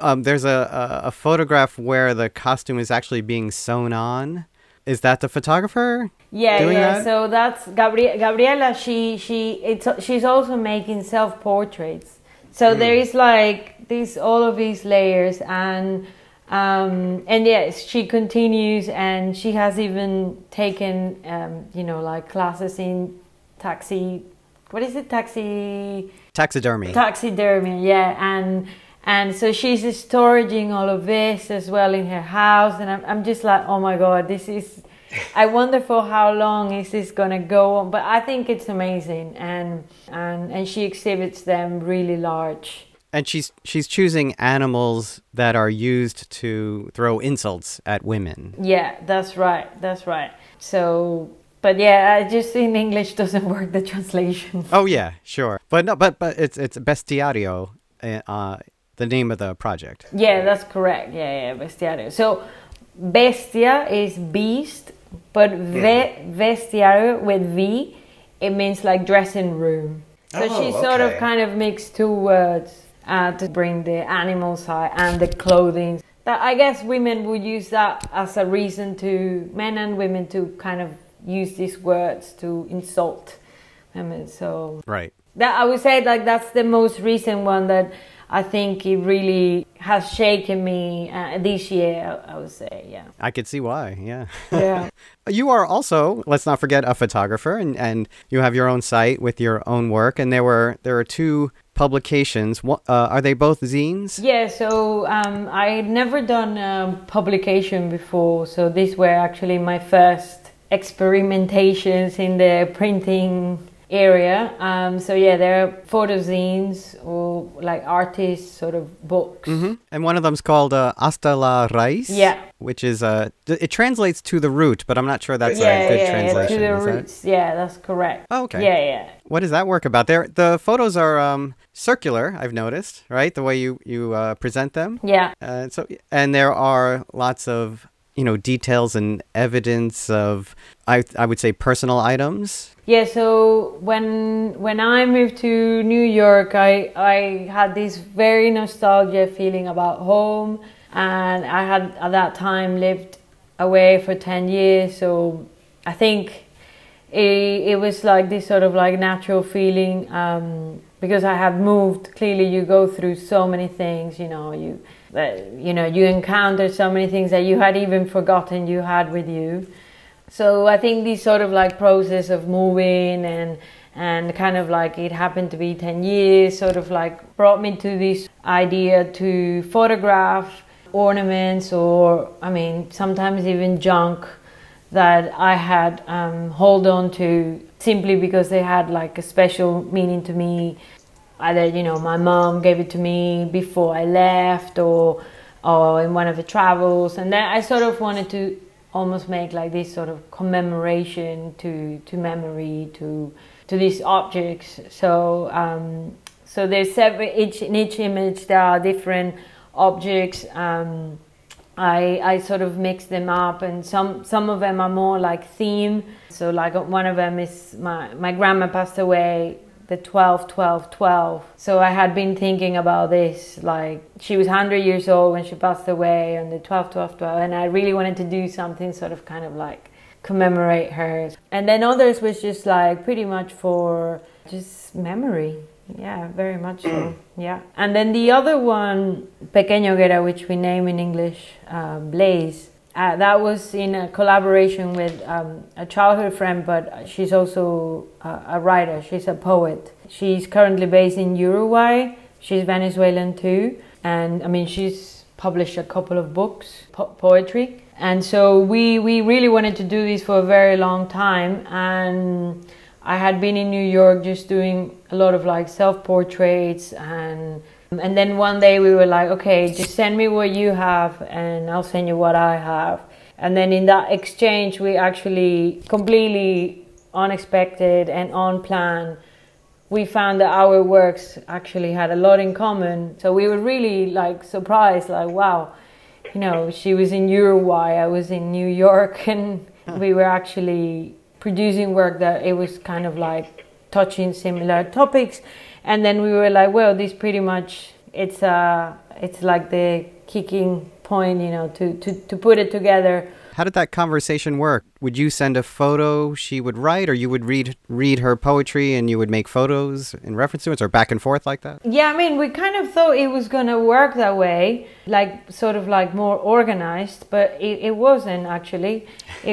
um, there's a, a, a photograph where the costume is actually being sewn on? Is that the photographer? Yeah, yeah. That? So that's Gabri- Gabriela. She she it's she's also making self portraits. So mm. there is like these all of these layers and um, and yes, she continues and she has even taken um, you know like classes in taxi. What is it? Taxi. Taxidermy. Taxidermy. Yeah, and and so she's storing all of this as well in her house, and I'm I'm just like, oh my god, this is I wonder for how long is this gonna go on, but I think it's amazing, and and and she exhibits them really large. And she's she's choosing animals that are used to throw insults at women. Yeah, that's right. That's right. So, but yeah, I just in English doesn't work the translation. Oh yeah, sure. But no, but but it's it's bestiario, eh, uh, the name of the project. Yeah, that's correct. Yeah, yeah, bestiario. So, bestia is beast but ve- vestiario with V, it means like dressing room. So oh, she sort okay. of kind of mixed two words uh, to bring the animal side and the clothing that I guess women would use that as a reason to men and women to kind of use these words to insult women. So Right. that I would say like that's the most recent one that I think it really has shaken me uh, this year. I would say, yeah, I could see why. Yeah. yeah. You are also, let's not forget, a photographer, and, and you have your own site with your own work. And there were there are two publications. What, uh, are they both zines? Yeah, so um, I had never done um, publication before, so these were actually my first experimentations in the printing area. Um, so yeah, there are photo zines or like artist sort of books. hmm And one of them's called uh, Hasta la Raíz. Yeah. Which is uh, it translates to the root, but I'm not sure that's yeah, a good yeah, translation. to the is that- roots. Yeah, that's correct. Oh, okay. Yeah, yeah. What does that work about? There, the photos are um, circular. I've noticed, right? The way you you uh, present them. Yeah. Uh, so, and there are lots of you know details and evidence of I I would say personal items. Yeah, so when when I moved to New York, I I had this very nostalgia feeling about home, and I had at that time lived away for ten years. So I think it, it was like this sort of like natural feeling um, because I had moved. Clearly, you go through so many things. You know, you you know you encounter so many things that you had even forgotten you had with you. So I think this sort of like process of moving and and kind of like it happened to be 10 years sort of like brought me to this idea to photograph ornaments or I mean sometimes even junk that I had um, hold on to simply because they had like a special meaning to me either you know my mom gave it to me before I left or or in one of the travels. And then I sort of wanted to almost make like this sort of commemoration to to memory to to these objects. So um, so there's several each in each image there are different objects. Um, I, I sort of mix them up and some some of them are more like theme. So like one of them is my my grandma passed away the 12 12 12 so i had been thinking about this like she was 100 years old when she passed away on the 12 12 12 and i really wanted to do something sort of kind of like commemorate her. And then others was just like pretty much for just memory. Yeah very much so. Yeah. And then the other one pequeña hoguera which we name in english uh, blaze uh, that was in a collaboration with um, a childhood friend, but she's also uh, a writer. She's a poet. She's currently based in Uruguay. She's Venezuelan too, and I mean she's published a couple of books, po- poetry. And so we we really wanted to do this for a very long time, and I had been in New York just doing a lot of like self portraits and and then one day we were like, okay, just send me what you have and I'll send you what I have. And then in that exchange, we actually completely unexpected and on plan, we found that our works actually had a lot in common. So we were really like surprised, like, wow, you know, she was in Uruguay, I was in New York, and we were actually producing work that it was kind of like touching similar topics and then we were like well this pretty much it's uh it's like the kicking point you know to to, to put it together How did that conversation work? Would you send a photo she would write, or you would read read her poetry and you would make photos in reference to it, or back and forth like that? yeah i mean we kind of thought it was gonna work that way like sort of like more organized but it, it wasn't actually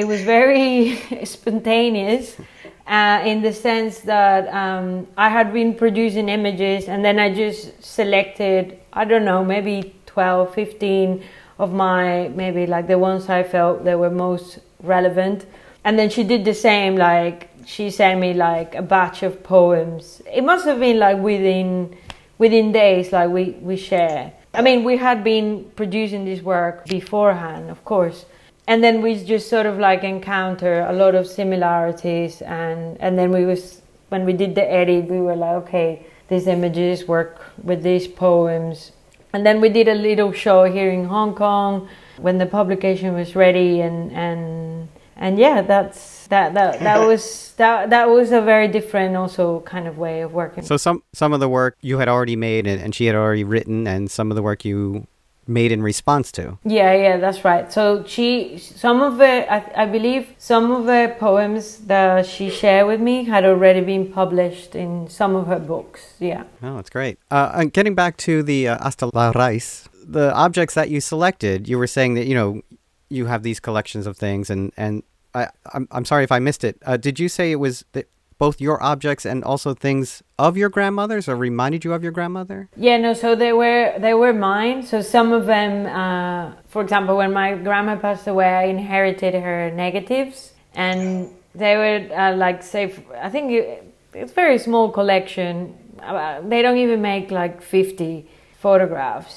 it was very spontaneous uh, in the sense that um, I had been producing images and then I just selected, I don't know, maybe 12, 15 of my, maybe like the ones I felt that were most relevant. And then she did the same, like she sent me like a batch of poems. It must have been like within within days, like we, we share. I mean, we had been producing this work beforehand, of course and then we just sort of like encounter a lot of similarities and and then we was when we did the edit we were like okay these images work with these poems. And then we did a little show here in hong kong when the publication was ready and and and yeah that's that that that was that that was a very different also kind of way of working. So some some of the work you had already made and, and she had already written, and some of the work you made in response to. Yeah, yeah, that's right. So she, some of the, I, I believe, some of the poems that she shared with me had already been published in some of her books. Yeah. Oh, that's great. Uh, and getting back to the uh, Hasta la Raíz, the objects that you selected, you were saying that you know you have these collections of things, and and I, I'm I'm sorry if I missed it. Uh, did you say it was that both your objects and also things of your grandmother's or reminded you of your grandmother? Yeah, no. So they were they were mine. So some of them, uh, for example, when my grandma passed away, I inherited her negatives, and they were uh, like say I think it, it's very small collection. Uh, they don't even make like fifty photographs.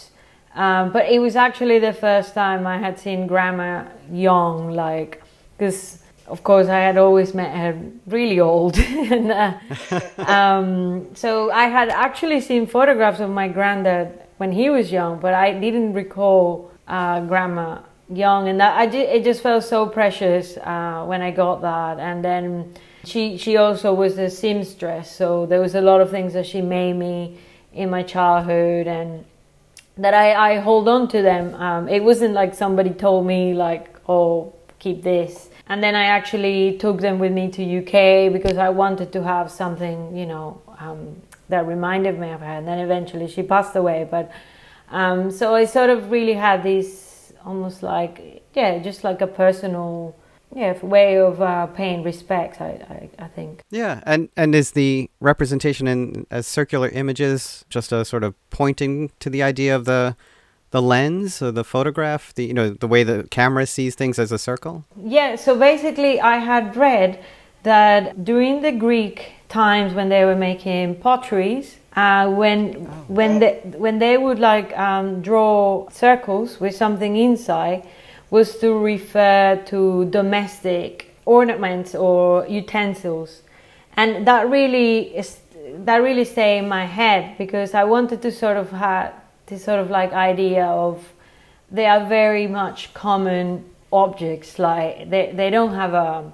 Um, but it was actually the first time I had seen grandma young, like because of course, I had always met her really old. and, uh, um, so I had actually seen photographs of my granddad when he was young, but I didn't recall uh, grandma young. And that I it just felt so precious uh, when I got that. And then she, she also was a seamstress, so there was a lot of things that she made me in my childhood and that I, I hold on to them. Um, it wasn't like somebody told me like, oh, keep this and then I actually took them with me to UK because I wanted to have something, you know, um, that reminded me of her. And then eventually she passed away, but um, so I sort of really had this almost like yeah, just like a personal yeah way of uh, paying respect. I, I, I think. Yeah, and and is the representation in as circular images just a sort of pointing to the idea of the the lens or the photograph, the you know the way the camera sees things as a circle? Yeah. So basically, I had read that during the Greek times when they were making potteries, uh, when oh. when they when they would like um, draw circles with something inside, was to refer to domestic ornaments or utensils, and that really is that really stayed in my head because I wanted to sort of have this sort of like idea of they are very much common objects like they, they don't have a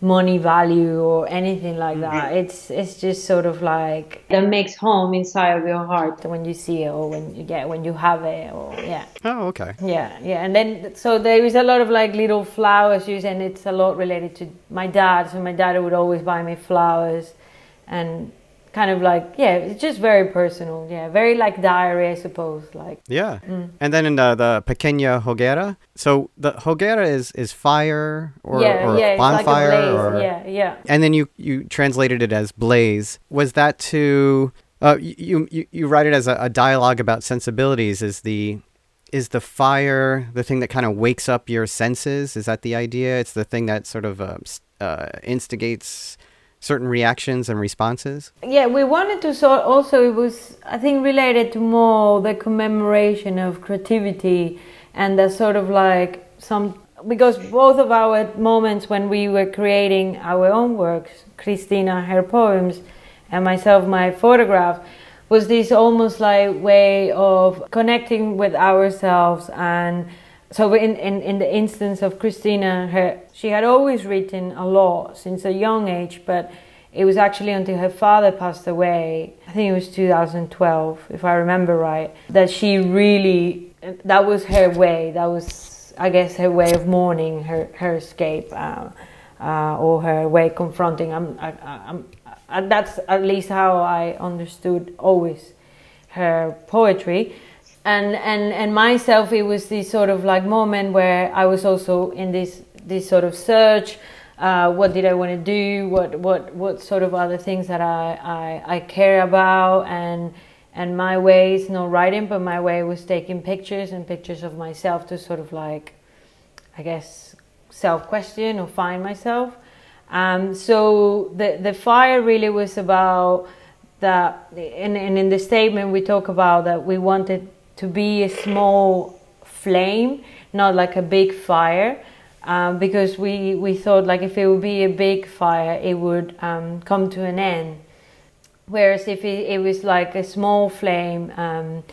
money value or anything like mm-hmm. that it's it's just sort of like that makes home inside of your heart when you see it or when you get when you have it or yeah. Oh okay. Yeah yeah. And then so there is a lot of like little flowers used and it's a lot related to my dad. So my dad would always buy me flowers and kind of like yeah it's just very personal yeah very like diary i suppose like. Yeah. Mm. and then in the, the pequeña hoguera. So the hoguera is is fire or, yeah, or yeah, bonfire like or yeah yeah. And then you you translated it as blaze. Was that to uh, you, you you write it as a, a dialogue about sensibilities. Is the is the fire the thing that kind of wakes up your senses? Is that the idea? It's the thing that sort of uh, uh, instigates certain reactions and responses? Yeah, we wanted to sort also it was I think related to more the commemoration of creativity and the sort of like some because both of our moments when we were creating our own works, Christina her poems and myself my photograph was this almost like way of connecting with ourselves and so in, in, in the instance of Christina, her, she had always written a lot since a young age, but it was actually until her father passed away, I think it was 2012, if I remember right, that she really, that was her way, that was, I guess, her way of mourning, her, her escape, uh, uh, or her way confronting. I'm, I, I'm, I, that's at least how I understood always her poetry and and and myself it was this sort of like moment where i was also in this this sort of search uh, what did i want to do? What what what sort of other things that i i, I care about? And and my way is not writing but my way was taking pictures and pictures of myself to sort of like i guess self question or find myself. Um, so the the fire really was about that and, and in the statement we talk about that we wanted to be a small flame, not like a big fire. Um, because we, we thought like if it would be a big fire, it would um, come to an end. Whereas if it, it was like a small flame, um,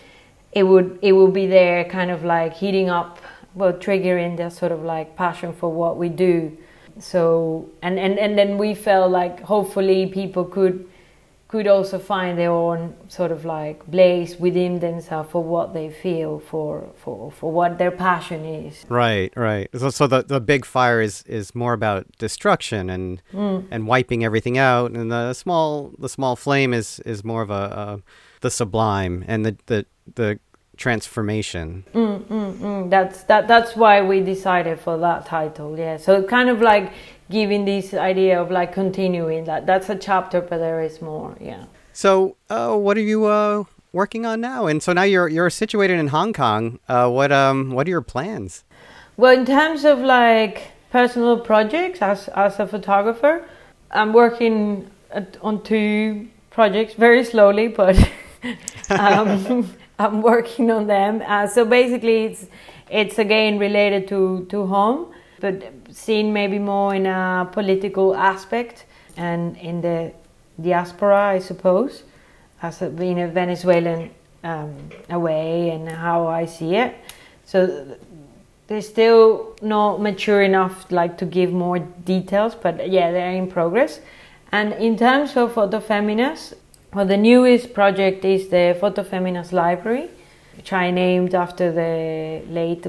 it would it would be there, kind of like heating up, well, triggering that sort of like passion for what we do. So and and and then we felt like hopefully people could could also find their own sort of like place within themselves for what they feel for for for what their passion is right right so, so the, the big fire is is more about destruction and mm. and wiping everything out and the small the small flame is is more of a, a the sublime and the the the transformation mm, mm, mm. that's that that's why we decided for that title yeah so kind of like giving this idea of like continuing that that's a chapter but there is more yeah. So uh, what are you uh, working on now? And so now you're you're situated in hong kong. Uh, what um what are your plans? Well in terms of like personal projects as as a photographer i'm working at, on two projects very slowly but um, i'm working on them. Uh, so basically it's it's again related to to home but seen maybe more in a political aspect and in the diaspora, I suppose, as a, being a Venezuelan um, away and how I see it. So they're still not mature enough like to give more details, but yeah, they're in progress. And in terms of Fotofeminas, well, the newest project is the Fotofeminas Library, which I named after the late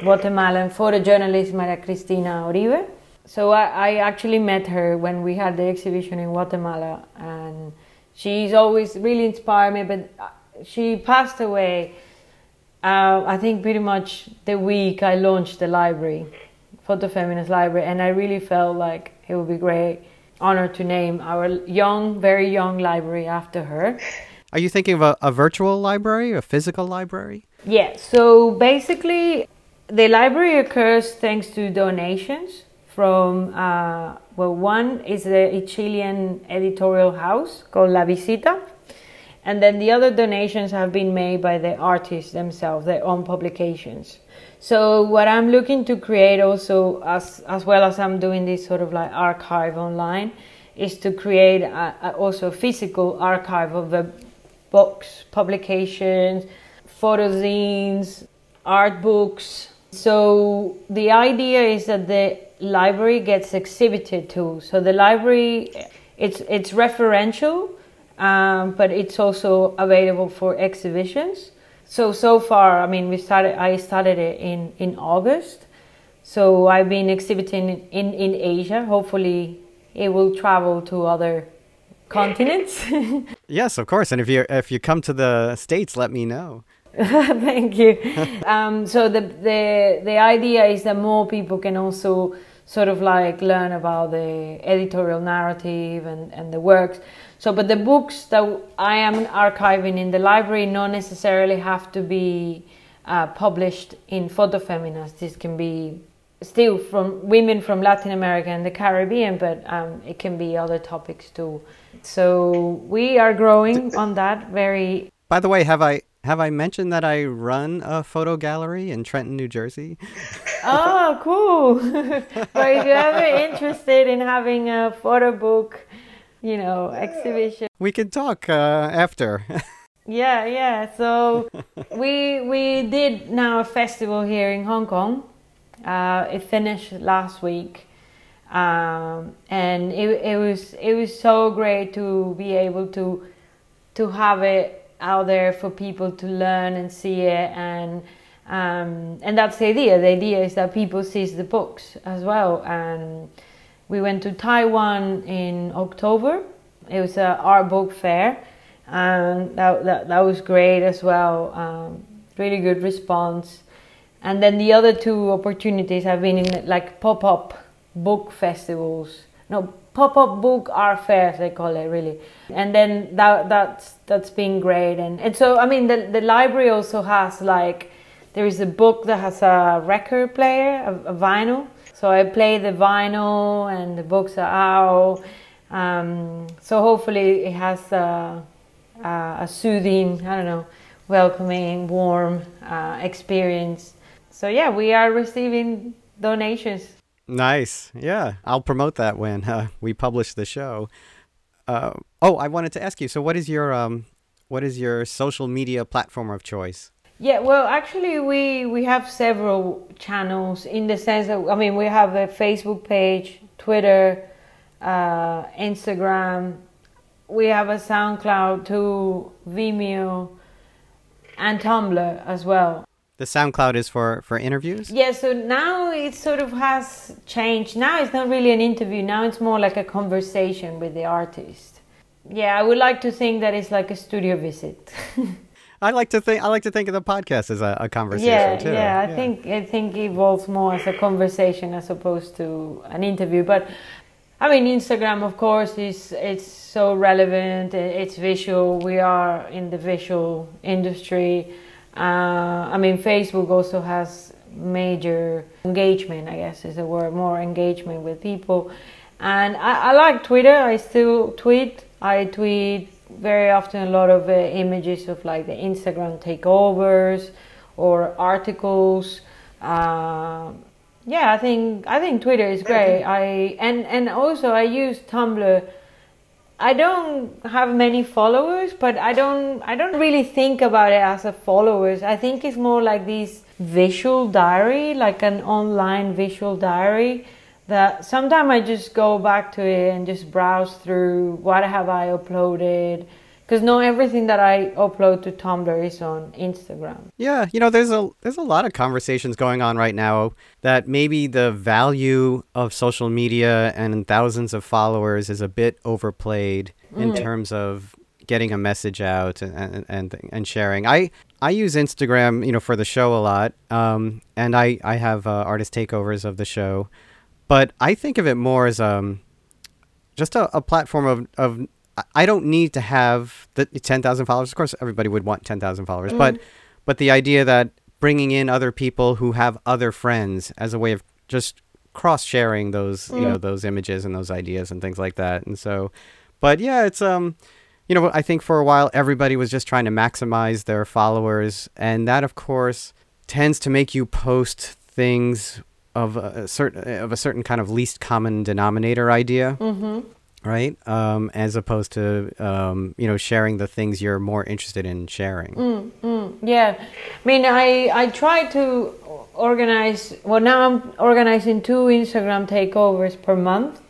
Guatemalan photojournalist Maria Cristina Orive. So I, I, actually met her when we had the exhibition in Guatemala, and she's always really inspired me. But uh, she passed away, uh, I think, pretty much the week I launched the library, Fotofeminas Library, and I really felt like it would be great honor to name our young, very young library after her. Are you thinking of a, a virtual library, a physical library? Yeah. So basically, the library occurs thanks to donations from, uh, well, one is the Chilean editorial house called La Visita. And then the other donations have been made by the artists themselves, their own publications. So what I'm looking to create also, as as well as I'm doing this sort of like archive online, is to create a, a, also a physical archive of the books, publications, photo zines, art books, so the idea is that the library gets exhibited too. So the library, it's it's referential, um, but it's also available for exhibitions. So so far, I mean, we started. I started it in in August. So I've been exhibiting in in Asia. Hopefully, it will travel to other continents. yes, of course. And if you if you come to the states, let me know. Thank you. um, so the, the the idea is that more people can also sort of like learn about the editorial narrative and, and the works. So, but the books that I am archiving in the library not necessarily have to be uh, published in Fotofeminas. This can be still from women from Latin America and the Caribbean, but um, it can be other topics too. So we are growing on that very. By the way, have I have I mentioned that I run a photo gallery in Trenton, New Jersey? oh, cool. but if you're ever interested in having a photo book, you know, exhibition. We can talk uh, after. yeah, yeah. So we we did now a festival here in Hong Kong. Uh, it finished last week. Um, and it, it was it was so great to be able to to have it out there for people to learn and see it and um, and that's the idea. The idea is that people see the books as well and we went to taiwan in october. It was an art book fair and that, that, that was great as well um, really good response. And then the other two opportunities have been in like pop-up book festivals. No pop-up book art fairs they call it really. And then that that's that's been great and, and so i mean the, the library also has like there is a book that has a record player a, a vinyl so i play the vinyl and the books are out um, so hopefully it has a, a, a, soothing i don't know welcoming warm uh, experience so yeah we are receiving donations Nice. Yeah. I'll promote that when uh, we publish the show. Uh, oh, I wanted to ask you. So, what is your um, what is your social media platform of choice? Yeah, well, actually, we we have several channels in the sense that I mean, we have a Facebook page, Twitter, uh, Instagram. we have a SoundCloud to Vimeo and Tumblr as well. The SoundCloud is for for interviews. Yeah, so now it sort of has changed. Now it's not really an interview. Now it's more like a conversation with the artist. Yeah, I would like to think that it's like a studio visit. I like to think I like to think of the podcast as a, a conversation yeah, too. Yeah, I think I think it evolves more as a conversation as opposed to an interview. But I mean, Instagram, of course, is it's so relevant. It's visual. We are in the visual industry. Uh, I mean, Facebook also has major engagement. I guess is a word. More engagement with people, and I, I like Twitter. I still tweet. I tweet very often a lot of uh, images of like the Instagram takeovers or articles. Uh, yeah, I think I think Twitter is great. I and and also I use Tumblr. I don't have many followers, but I don't I don't really think about it as a followers. I think it's more like this visual diary, like an online visual diary that sometimes I just go back to it and just browse through what have I uploaded because not everything that I upload to Tumblr is on Instagram. Yeah, you know, there's a there's a lot of conversations going on right now that maybe the value of social media and thousands of followers is a bit overplayed mm. in terms of getting a message out and, and and sharing. I I use Instagram, you know, for the show a lot, um, and I I have uh, artist takeovers of the show, but I think of it more as um just a, a platform of of I don't need to have the 10,000 followers. Of course, everybody would want 10,000 followers, mm. but but the idea that bringing in other people who have other friends as a way of just cross sharing those, mm. you know, those images and those ideas and things like that. And so, but yeah, it's um, you know, I think for a while everybody was just trying to maximize their followers, and that of course tends to make you post things of a certain of a certain kind of least common denominator idea. Mm-hmm right? Um, as opposed to um, you know sharing the things you're more interested in sharing. Mm, mm, yeah, I mean, I I try to organize. Well, now I'm organizing two Instagram takeovers per month,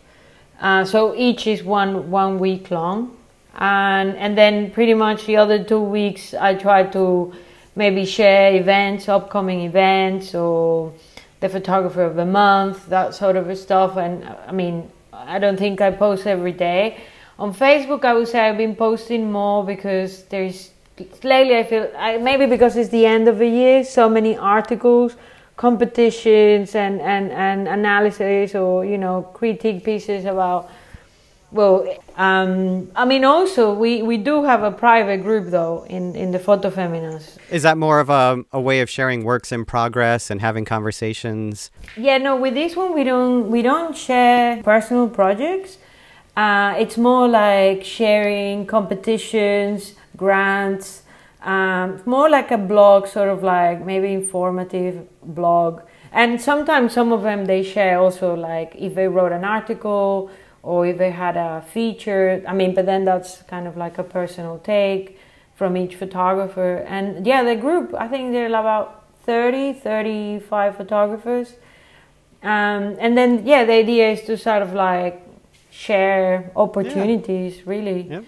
uh, so each is one one week long, and and then pretty much the other two weeks I try to maybe share events, upcoming events, or the photographer of the month, that sort of stuff. And I mean, I don't think I post every day. On Facebook, I would say I've been posting more because there's lately I feel I, maybe because it's the end of the year, so many articles, competitions, and and and analysis or you know critique pieces about. Well, um, I mean, also we, we do have a private group though in, in the Fotofeminas. Is that more of a, a way of sharing works in progress and having conversations? Yeah, no. With this one, we don't we don't share personal projects. Uh, it's more like sharing competitions, grants. Um, more like a blog, sort of like maybe informative blog. And sometimes some of them they share also like if they wrote an article or if they had a feature. I mean, but then that's kind of like a personal take from each photographer. And yeah, the group, I think they're about 30, 35 photographers. Um, and then, yeah, the idea is to sort of like share opportunities, yeah. really. Yep.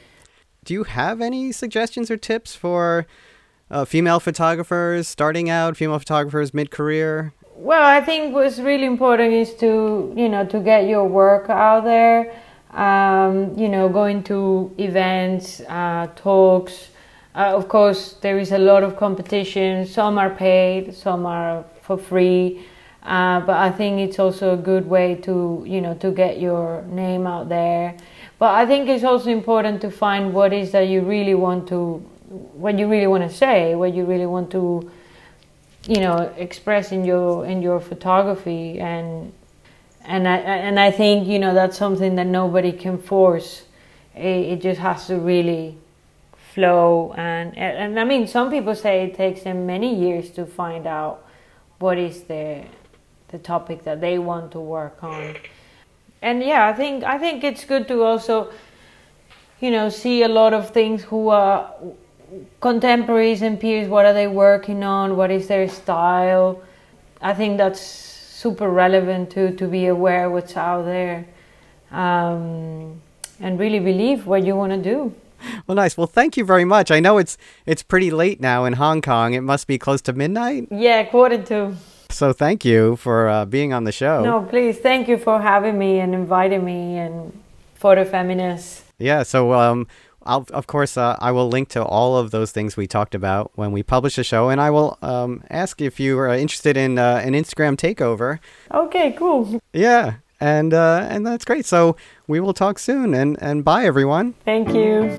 Do you have any suggestions or tips for uh, female photographers starting out, female photographers mid career? Well, I think what's really important is to you know to get your work out there. Um, you know, going to events, uh, talks. Uh, of course, there is a lot of competition. Some are paid, some are for free. Uh, but I think it's also a good way to you know to get your name out there. But I think it's also important to find what is that you really want to, what you really want to say, what you really want to you know express in your in your photography and and I and I think you know that's something that nobody can force. It, it just has to really flow and and I mean some people say it takes them many years to find out what is the the topic that they want to work on. And yeah, I think I think it's good to also you know see a lot of things who are contemporaries and peers what are they working on what is their style i think that's super relevant to to be aware what's out there um, and really believe what you want to do. Well, nice. Well, thank you very much. I know it's it's pretty late now in Hong Kong. It must be close to midnight. Yeah, quarter to. So thank you for uh, being on the show. No, please. Thank you for having me and inviting me and Fotofeminas. Yeah. So um, I'll, of course, uh, I will link to all of those things we talked about when we publish the show, and I will um, ask if you are interested in uh, an Instagram takeover. Okay, cool. Yeah, and uh, and that's great. So we will talk soon, and and bye, everyone. Thank you.